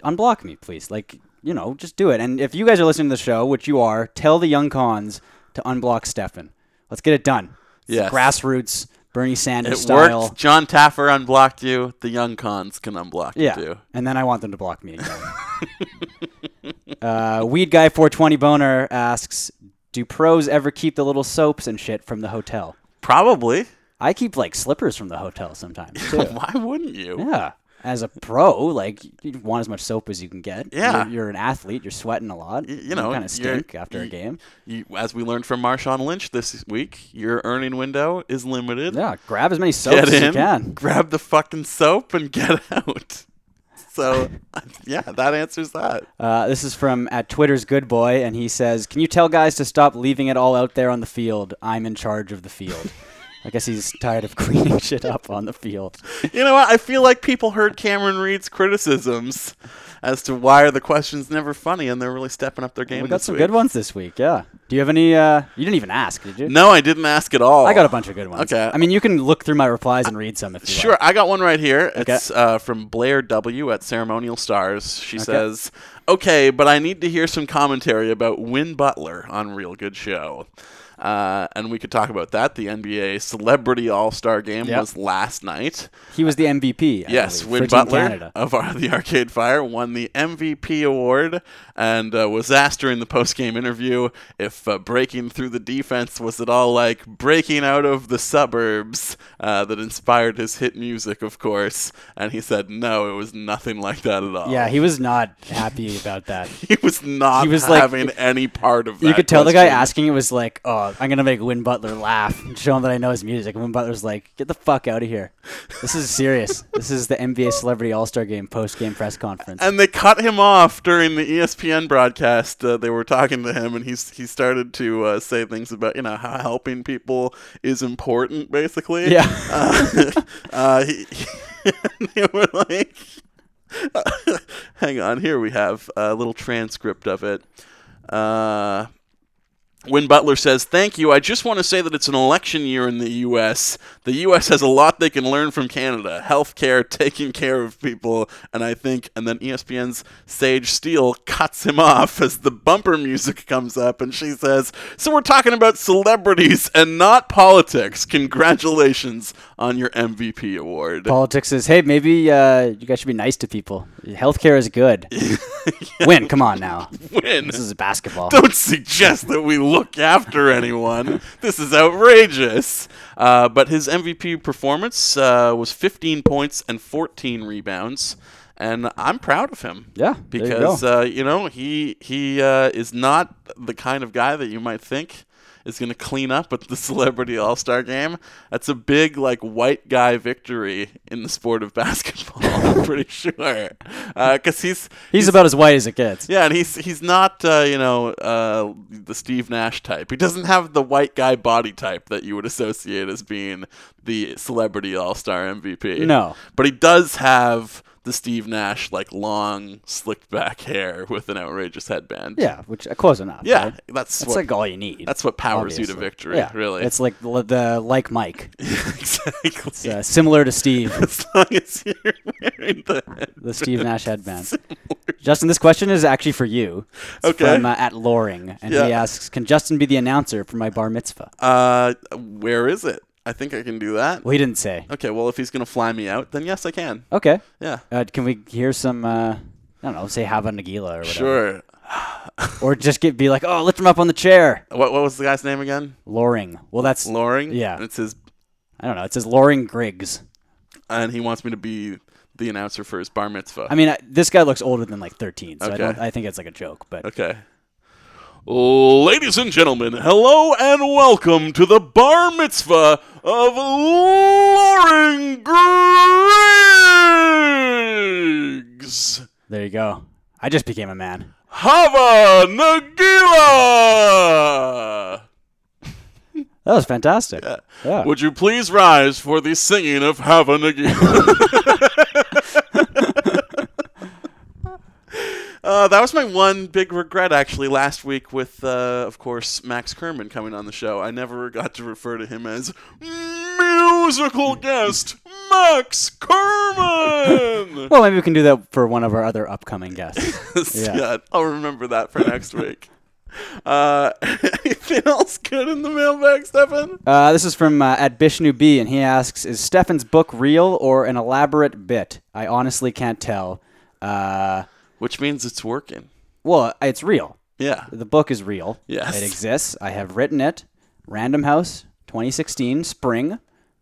unblock me, please. Like, you know, just do it. And if you guys are listening to the show, which you are, tell the young cons to unblock Stefan. Let's get it done. Yeah. Grassroots, Bernie Sanders It style. worked. Jon Taffer unblocked you. The young cons can unblock Yeah, you and then I want them to block me again. uh, Weed Guy 420 Boner asks, "Do pros ever keep the little soaps and shit from the hotel?" Probably. I keep like slippers from the hotel sometimes too. Why wouldn't you? yeah, as a pro, like you want as much soap as you can get. Yeah. you're, you're an athlete. You're sweating a lot. You know, kind of stink after a game. You, as we learned from Marshawn Lynch this week, your earning window is limited. Yeah, grab as many soaps as you can. grab the fucking soap, and get out. So, yeah, that answers that. Uh, this is from at Twitter's good boy, and he says, "Can you tell guys to stop leaving it all out there on the field? I'm in charge of the field." I guess he's tired of cleaning shit up on the field. You know what? I feel like people heard Cameron Reed's criticisms as to why are the questions never funny, and they're really stepping up their game. we got some week. good ones this week. Yeah. Do you have any? Uh, you didn't even ask, did you? No, I didn't ask at all. I got a bunch of good ones. Okay. I mean, you can look through my replies and read some if you Sure, like. I got one right here. Okay. It's uh, from Blair W. at Ceremonial Stars. She Okay. says, "Okay, but I need to hear some commentary about Win Butler on Real Good Show." Uh, and we could talk about that. The NBA Celebrity All Star Game Yep. was last night. He was the MVP. I yes, believe, Win Butler of our, the Arcade Fire won the MVP award and uh, was asked during the post game interview if uh, breaking through the defense was at all like breaking out of the suburbs uh, that inspired his hit music, of course. And he said, no, it was nothing like that at all. Yeah, he was not happy about that. He was not He was like- having any part of that. You could tell the guy asking it was like, "Oh, I'm gonna make Win Butler laugh and show him that I know his music." And Win Butler's like, "Get the fuck out of here! This is serious. this is the NBA Celebrity All Star Game post game press conference." And they cut him off during the ESPN broadcast. Uh, they were talking to him, and he's he started to uh, say things about you know how helping people is important, basically. Yeah. Uh, uh, he, they were like, hang on, here we have a little transcript of it. Uh, Win Butler says, Thank you, I just want to say that it's an election year in the U.S. The U.S. has a lot they can learn from Canada healthcare, taking care of people, and I think, and then ESPN's Sage Steele cuts him off as the bumper music comes up, and she says, So we're talking about celebrities and not politics. Congratulations on your MVP award. Politics is, hey, maybe uh, you guys should be nice to people. Healthcare is good. Win, come on now. Win. This is basketball. Don't suggest that we look after anyone. this is outrageous. Uh, but his MVP performance uh, was 15 points and 14 rebounds. And I'm proud of him. Yeah, you because go. uh, you know he he uh, is not the kind of guy that you might think is going to clean up at the Celebrity All Star Game. That's a big like white guy victory in the sport of basketball. I'm pretty sure because he's He's about as white as it gets. yeah, and he's he's not uh, you know uh, the Steve Nash type. He doesn't have the white guy body type that you would associate as being the celebrity All Star MVP. No. but he does have the Steve Nash like long slicked back hair with an outrageous headband. Yeah, which uh, close enough. Yeah, right? that's that's what- like all you need. that's what powers you to victory, Yeah, really. It's like the, the like Mike. exactly. It's uh, similar to Steve. as long as you're wearing the the Steve Nash headband. Justin, this question is actually for you. It's Okay. From uh, at Loring, and he asks, "Can Justin be the announcer for my bar mitzvah?" Uh, where is it? I think I can do that. Well, he didn't say. Okay, well, if he's gonna fly me out, then yes, I can. Okay. Yeah. Uh, can we hear some? Uh, I don't know. Say Hava Nagila or whatever. Sure. Or just get be like, "Oh, lift him up on the chair." What what was the guy's name again? Loring. Well, that's Loring. Yeah. It's his, I don't know. It says Loring Griggs. and he wants me to be the announcer for his bar mitzvah. I mean, I, this guy looks older than like 13, so I, Okay. don't, I think it's like a joke. But Okay. Ladies and gentlemen, hello and welcome to the bar mitzvah of Loring Griggs. there you go. I just became a man. Hava Nagila. That was fantastic. Yeah. Yeah. Would you please rise for the singing of Hava Nagila? Uh, that was my one big regret, actually, last week with, uh, of course, Max Kerman coming on the show. I never got to refer to him as musical guest Max Kerman. Well, maybe we can do that for one of our other upcoming guests. yeah. I'll remember that for next week. Uh, anything else good in the mailbag, Stefan? Uh, this is from uh, at Bishnu B, and he asks, "Is Stefan's book real or an elaborate bit? I honestly can't tell." Uh, Which means it's working. well, it's real. Yeah. The book is real. Yes. It exists. I have written it. Random House, 2016, spring.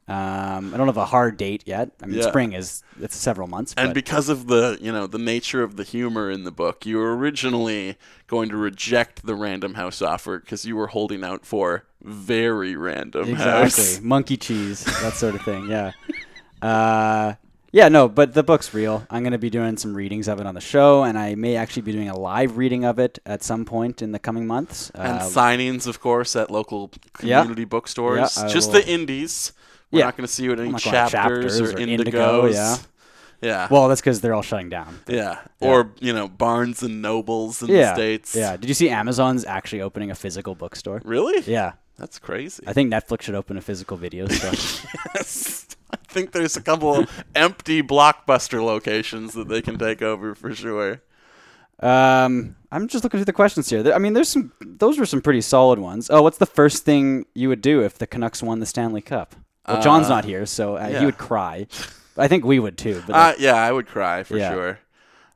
Um, I don't have a hard date yet. I mean, Yeah. spring is it's several months. And but- because of the you know the nature of the humor in the book, you were originally going to reject the Random House offer because you were holding out for very Random exactly House. monkey cheese, that sort of thing. Yeah. Uh, yeah, no, but the book's real. I'm going to be doing some readings of it on the show, and I may actually be doing a live reading of it at some point in the coming months. And Uh, signings, of course, at local Yeah. community bookstores. Yeah, Just will- the indies. We're Yeah. not going to see you at any to chapters, or, Indigo, indigos. yeah. Yeah. Well, that's because they're all shutting down. yeah. Yeah. Or, you know, Barnes and Nobles in yeah. the States. Yeah. Did you see Amazon's actually opening a physical bookstore? Really? Yeah. That's crazy. I think Netflix should open a physical video store. yes. I think there's a couple empty blockbuster locations that they can take over for sure. Um, I'm just looking through the questions here. I mean, there's some. Those were some pretty solid ones. Oh, what's the first thing you would do if the Canucks won the Stanley Cup? Well, John's Uh, not here, so uh, yeah. he would cry. I think we would too. But Uh, yeah, I would cry for Yeah. sure.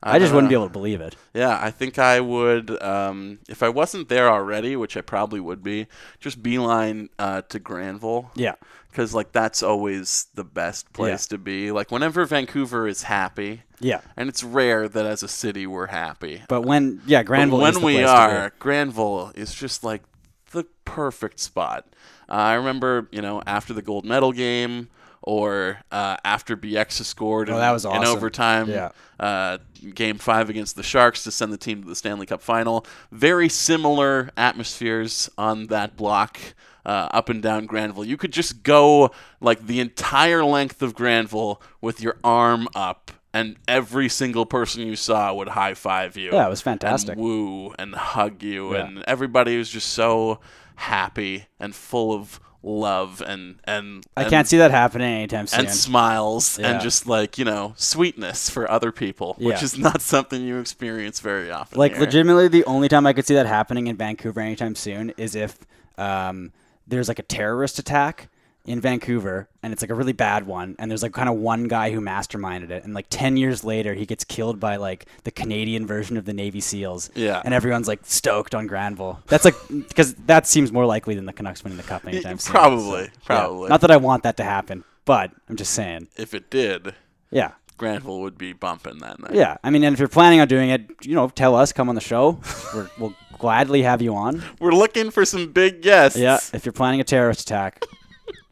I just wouldn't be able to believe it. Yeah, I think I would. Um, if I wasn't there already, which I probably would be, just beeline uh, to Granville. Yeah. Because like that's always the best place to be. Like whenever Vancouver is happy. Yeah. And it's rare that as a city we're happy. But when yeah, But Granville. when we are. Granville is just like the perfect spot. Uh, I remember, you know, after the gold medal game or uh, after Bieksa scored Oh, in, that was awesome. in overtime, Yeah. uh, game five against the Sharks to send the team to the Stanley Cup final. Very similar atmospheres on that block. Uh, up and down Granville. You could just go like the entire length of Granville with your arm up, and every single person you saw would high five you. Yeah, it was fantastic. And woo and hug you, Yeah. and everybody was just so happy and full of love and and I and- can't see that happening anytime soon. and smiles Yeah. and just like you know sweetness for other people, which Yeah. is not something you experience very often. Like here. legitimately, the only time I could see that happening in Vancouver anytime soon is if um, there's like a terrorist attack in Vancouver, and it's like a really bad one, and there's like kind of one guy who masterminded it, and like ten years later, he gets killed by like the Canadian version of the Navy SEALs. Yeah. and everyone's like stoked on Granville. That's like because that seems more likely than the Canucks winning the cup anytime soon. probably, yeah. probably. Not that I want that to happen, but I'm just saying. if it did, Yeah. Granville would be bumping that night. Yeah, I mean, and if you're planning on doing it, you know, tell us, come on the show. We're, we'll gladly have you on. We're looking for some big guests. Yeah, if you're planning a terrorist attack,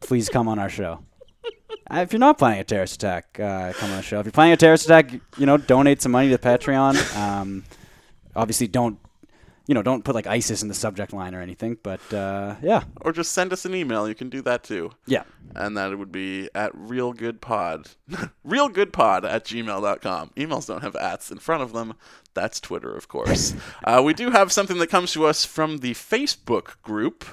please come on our show. Uh, If you're not planning a terrorist attack, uh, come on the show. If you're planning a terrorist attack, you know, donate some money to Patreon. Um, obviously, don't you know, don't put like ISIS in the subject line or anything. But uh, yeah, Or just send us an email. You can do that too. Yeah. And that would be at realgoodpod. realgoodpod at gmail.com. Emails don't have ats in front of them. That's Twitter, of course. uh, we do have something that comes to us from the Facebook group.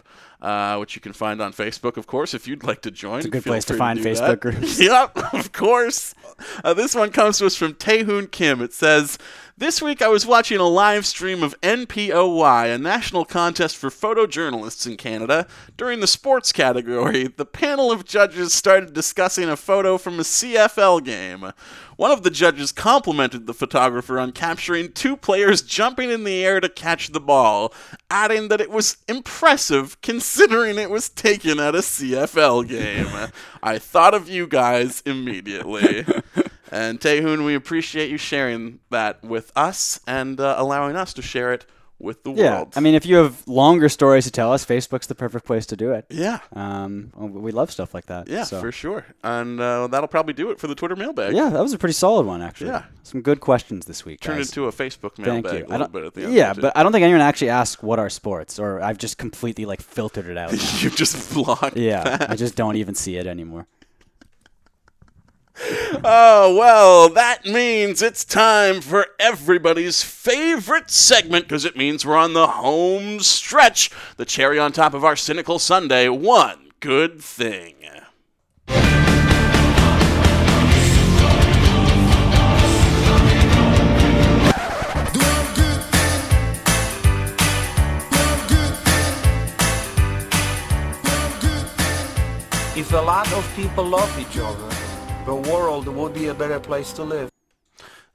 Uh, which you can find on Facebook, of course, if you'd like to join. It's a good place to find do Facebook that. groups. yep, of course. Uh, this one comes to us from Taehoon Kim. It says, This week I was watching a live stream of NPOY, a national contest for photojournalists in Canada. During the sports category, the panel of judges started discussing a photo from a CFL game. One of the judges complimented the photographer on capturing two players jumping in the air to catch the ball, adding that it was impressive considering it was taken at a CFL game. I thought of you guys immediately. and Taehoon, we appreciate you sharing that with us and uh, allowing us to share it with the yeah. world. I mean, if you have longer stories to tell us, Facebook's the perfect place to do it. Yeah. Um, we love stuff like that. yeah, so. for sure. And uh, that'll probably do it for the Twitter mailbag. Yeah, that was a pretty solid one, actually. Yeah. Some good questions this week. Turned guys. into a Facebook Thank mailbag you. a little bit at the end. Yeah, but I don't think anyone actually asked what are sports, or I've just completely like filtered it out. You've just blocked Yeah, that. I just don't even see it anymore. Oh, well, that means it's time for everybody's favorite segment because it means we're on the home stretch. The cherry on top of our cynical Sunday. One good thing. If a lot of people love each other, the world would be a better place to live.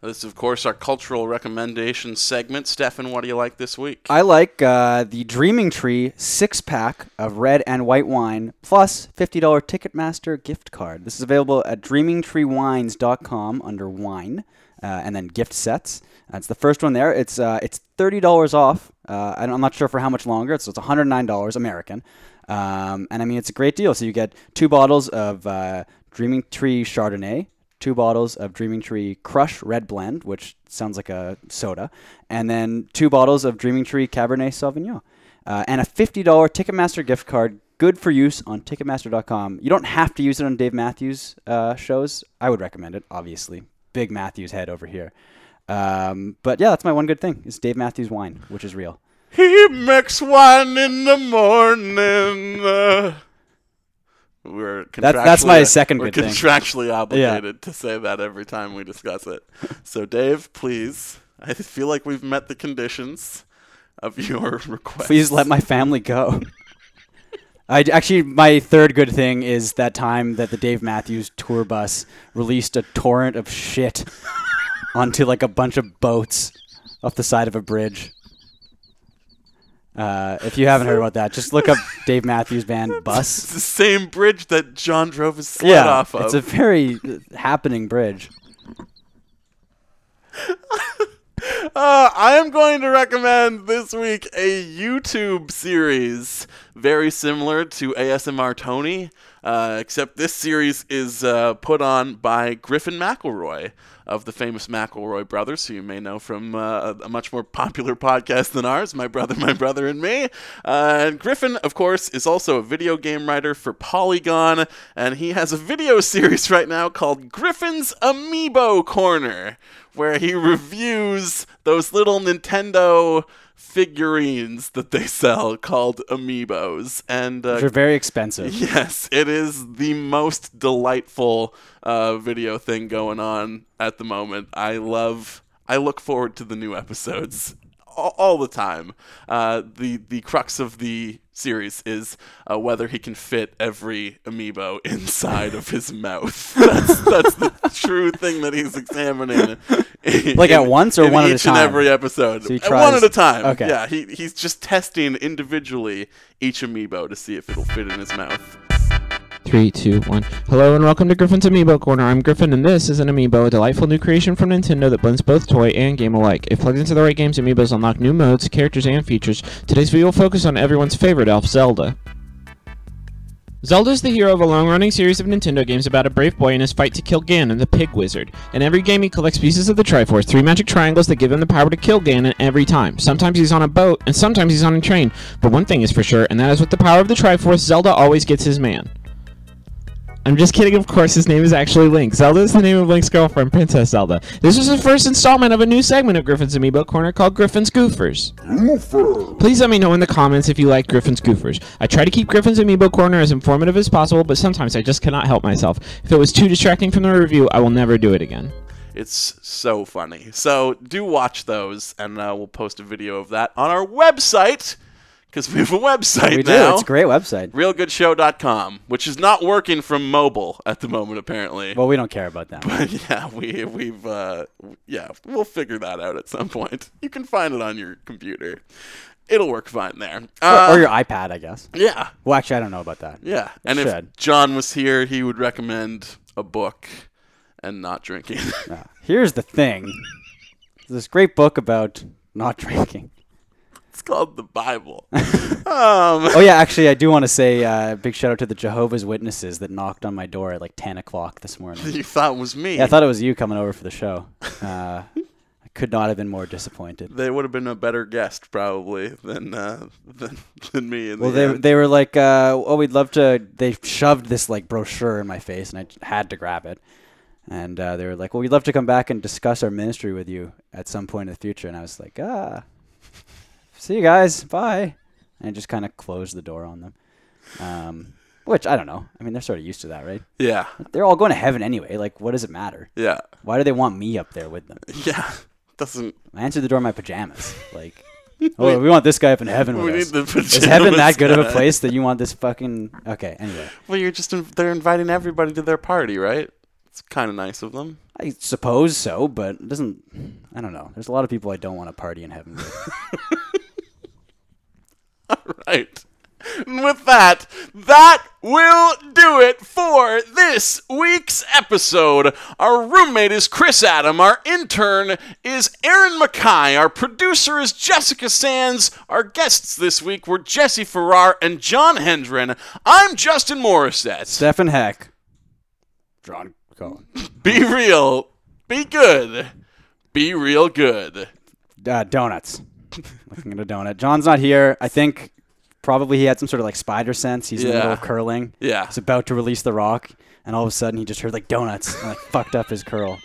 This is, of course, our cultural recommendation segment. Stefan, what do you like this week? I like uh, the Dreaming Tree six pack of red and white wine plus $50 Ticketmaster gift card. This is available at dreamingtreewines.com under wine uh, and then gift sets. That's the first one there. It's uh, it's $30 off. Uh, and I'm not sure for how much longer. It's, it's $109 American. Um, and I mean, it's a great deal. So you get two bottles of uh, Dreaming Tree Chardonnay, two bottles of Dreaming Tree Crush Red Blend, which sounds like a soda, and then two bottles of Dreaming Tree Cabernet Sauvignon, uh, and a $50 Ticketmaster gift card, good for use on Ticketmaster.com. You don't have to use it on Dave Matthews uh, shows. I would recommend it, obviously. Big Matthews head over here. Um, but yeah, that's my one good thing. Is Dave Matthews wine, which is real. He makes wine in the morning. We're That's- that's my contractually- second we're good thing. contractually Yeah. obligated to say that every time we discuss it. So, Dave, please I feel like we've met the conditions of your request. Please let my family go. I actually my third good thing is that time that the Dave Matthews tour bus released a torrent of shit onto like a bunch of boats off the side of a bridge. Uh, if you haven't heard about that, just look up Dave Matthews Band bus. It's the same bridge that John drove his sled yeah, off of. it's a very happening bridge. Uh, I am going to recommend this week a YouTube series very similar to ASMR Tony, uh, except this series is uh, put on by Griffin McElroy of the famous McElroy brothers, who you may know from uh, a much more popular podcast than ours, My Brother, My Brother, and Me. Uh, and Griffin, of course, is also a video game writer for Polygon, and he has a video series right now called Griffin's Amiibo Corner, where he reviews those little Nintendo figurines that they sell called amiibos and uh, Which are very expensive. yes it is the most delightful uh, video thing going on at the moment i love i look forward to the new episodes all, all the time. Uh, the the crux of the series is uh, whether he can fit every amiibo inside of his mouth. That's that's the true thing that he's examining Like at once or in one at a each and time? every episode. So Uh, one at a time. Okay. yeah he, he's just testing individually each amiibo to see if it'll fit in his mouth Three, two, one. Hello and welcome to Griffin's Amiibo Corner. I'm Griffin, and this is an Amiibo, a delightful new creation from Nintendo that blends both toy and game alike. If plugged into the right games, Amiibos unlock new modes, characters, and features. Today's video will focus on everyone's favorite elf, Zelda. Zelda is the hero of a long-running series of Nintendo games about a brave boy in his fight to kill Ganon, the Pig Wizard. In every game, he collects pieces of the Triforce, three magic triangles that give him the power to kill Ganon every time. Sometimes he's on a boat, and sometimes he's on a train. But one thing is for sure, and that is with the power of the Triforce, Zelda always gets his man. I'm just kidding, of course, his name is actually Link. Zelda is the name of Link's girlfriend, Princess Zelda. This is the first installment of a new segment of Griffin's Amiibo Corner called Griffin's Goofers. Please let me know in the comments if you like Griffin's Goofers. I try to keep Griffin's Amiibo Corner as informative as possible, but sometimes I just cannot help myself. If it was too distracting from the review, I will never do it again. It's so funny. So do watch those, and uh, we'll post a video of that on our website because we have a website We do. It's a great website. RealGoodShow.com, which is not working from mobile at the moment, apparently. Well, we don't care about that. But yeah, we we've uh, yeah, we'll figure that out at some point. You can find it on your computer. It'll work fine there. Uh, or, or your iPad, I guess. Yeah. Well, actually, I don't know about that. Yeah, It and should. if John was here, he would recommend a book and not drinking. Here's the thing. There's this great book about not drinking. It's called the Bible. um, oh yeah, actually, I do want to say uh, big shout out to the Jehovah's Witnesses that knocked on my door at like 10 o'clock this morning. You thought it was me? Yeah, I thought it was you coming over for the show. Uh, I could not have been more disappointed. They would have been a better guest probably than uh, than, than me. In Well, the they end. they were like, uh, oh, we'd love to. They shoved this like brochure in my face, and I had to grab it. And uh, they were like, well, we'd love to come back and discuss our ministry with you at some point in the future. And I was like, ah, see you guys, bye. And I just kind of closed the door on them. Um, which I don't know. I mean, they're sort of used to that, right? Yeah. They're all going to heaven anyway. Like, what does it matter? Yeah. Why do they want me up there with them? Yeah. Doesn't. I answered the door in my pajamas. Like, oh, we want this guy up in heaven We with need us. Is heaven that good of a place that you want this fucking? Okay. Anyway, Well, you're just in, they're inviting everybody to their party, right? It's kind of nice of them. I suppose so, but it doesn't. I don't know. There's a lot of people I don't want to party in heaven with. Right. And with that, that will do it for this week's episode. Our roommate is Chris Adam. Our intern is Aaron Mackay. Our producer is Jessica Sands. Our guests this week were Jesse Farrar and Jon Hendren. I'm Justin Morissette. Stephen Heck. John Cohen. Be real. Be good. Be real good. Uh, donuts. Looking at a donut. John's not here. I think probably he had some sort of like spider sense. He's in the middle of curling. Yeah. He's about to release the rock, and all of a sudden he just heard like donuts and like fucked up his curl.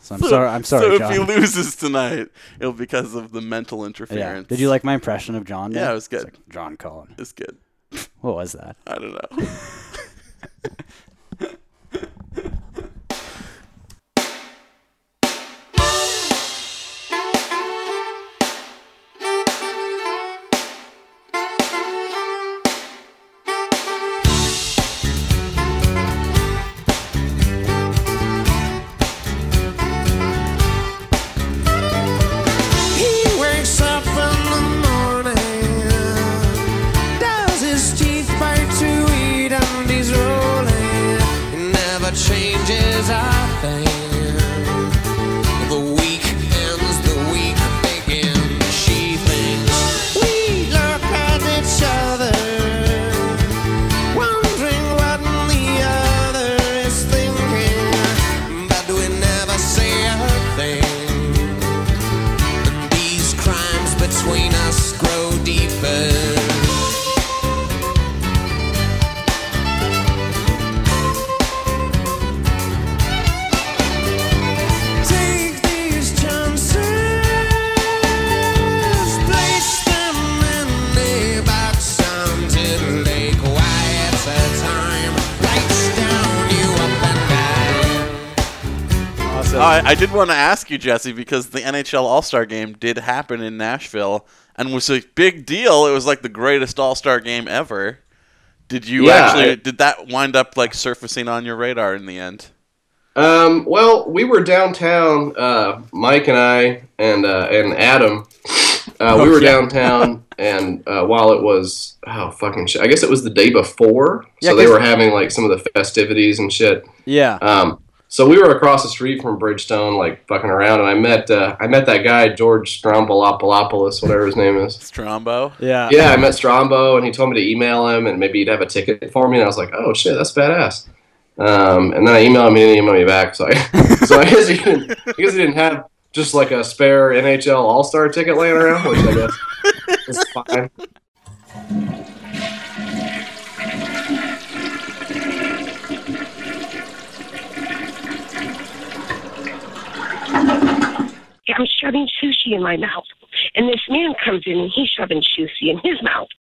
So I'm sorry. I'm sorry, So John. if he loses tonight, it'll be because of the mental yeah. interference. Did you like my impression of John? Yeah, it was good. It's like John Cullen. It's good. What was that? I don't know. want to ask you, Jesse, because the NHL All Star Game did happen in Nashville and was a big deal. It was like the greatest All Star game ever. Did you Yeah, actually? I- did that wind up like surfacing on your radar in the end? Um, well, we were downtown, uh, Mike and I and uh, and Adam. Uh, we were downtown, and uh, while it was oh fucking shit, I guess it was the day before, Yeah, so they were having like some of the festivities and shit. Yeah. Um, so we were across the street from Bridgestone, like fucking around, and I met uh, I met that guy George Stroumboulopoulos, whatever his name is. Strombo. Yeah. Yeah, I met Strombo, and he told me to email him, and maybe he'd have a ticket for me. And I was like, "Oh shit, that's badass." Um, and then I emailed him, and he didn't email me back. So I, so I guess he didn't. I guess he didn't have just like a spare NHL All Star ticket laying around, which I guess is fine. I'm shoving sushi in my mouth. And this man comes in and he's shoving sushi in his mouth.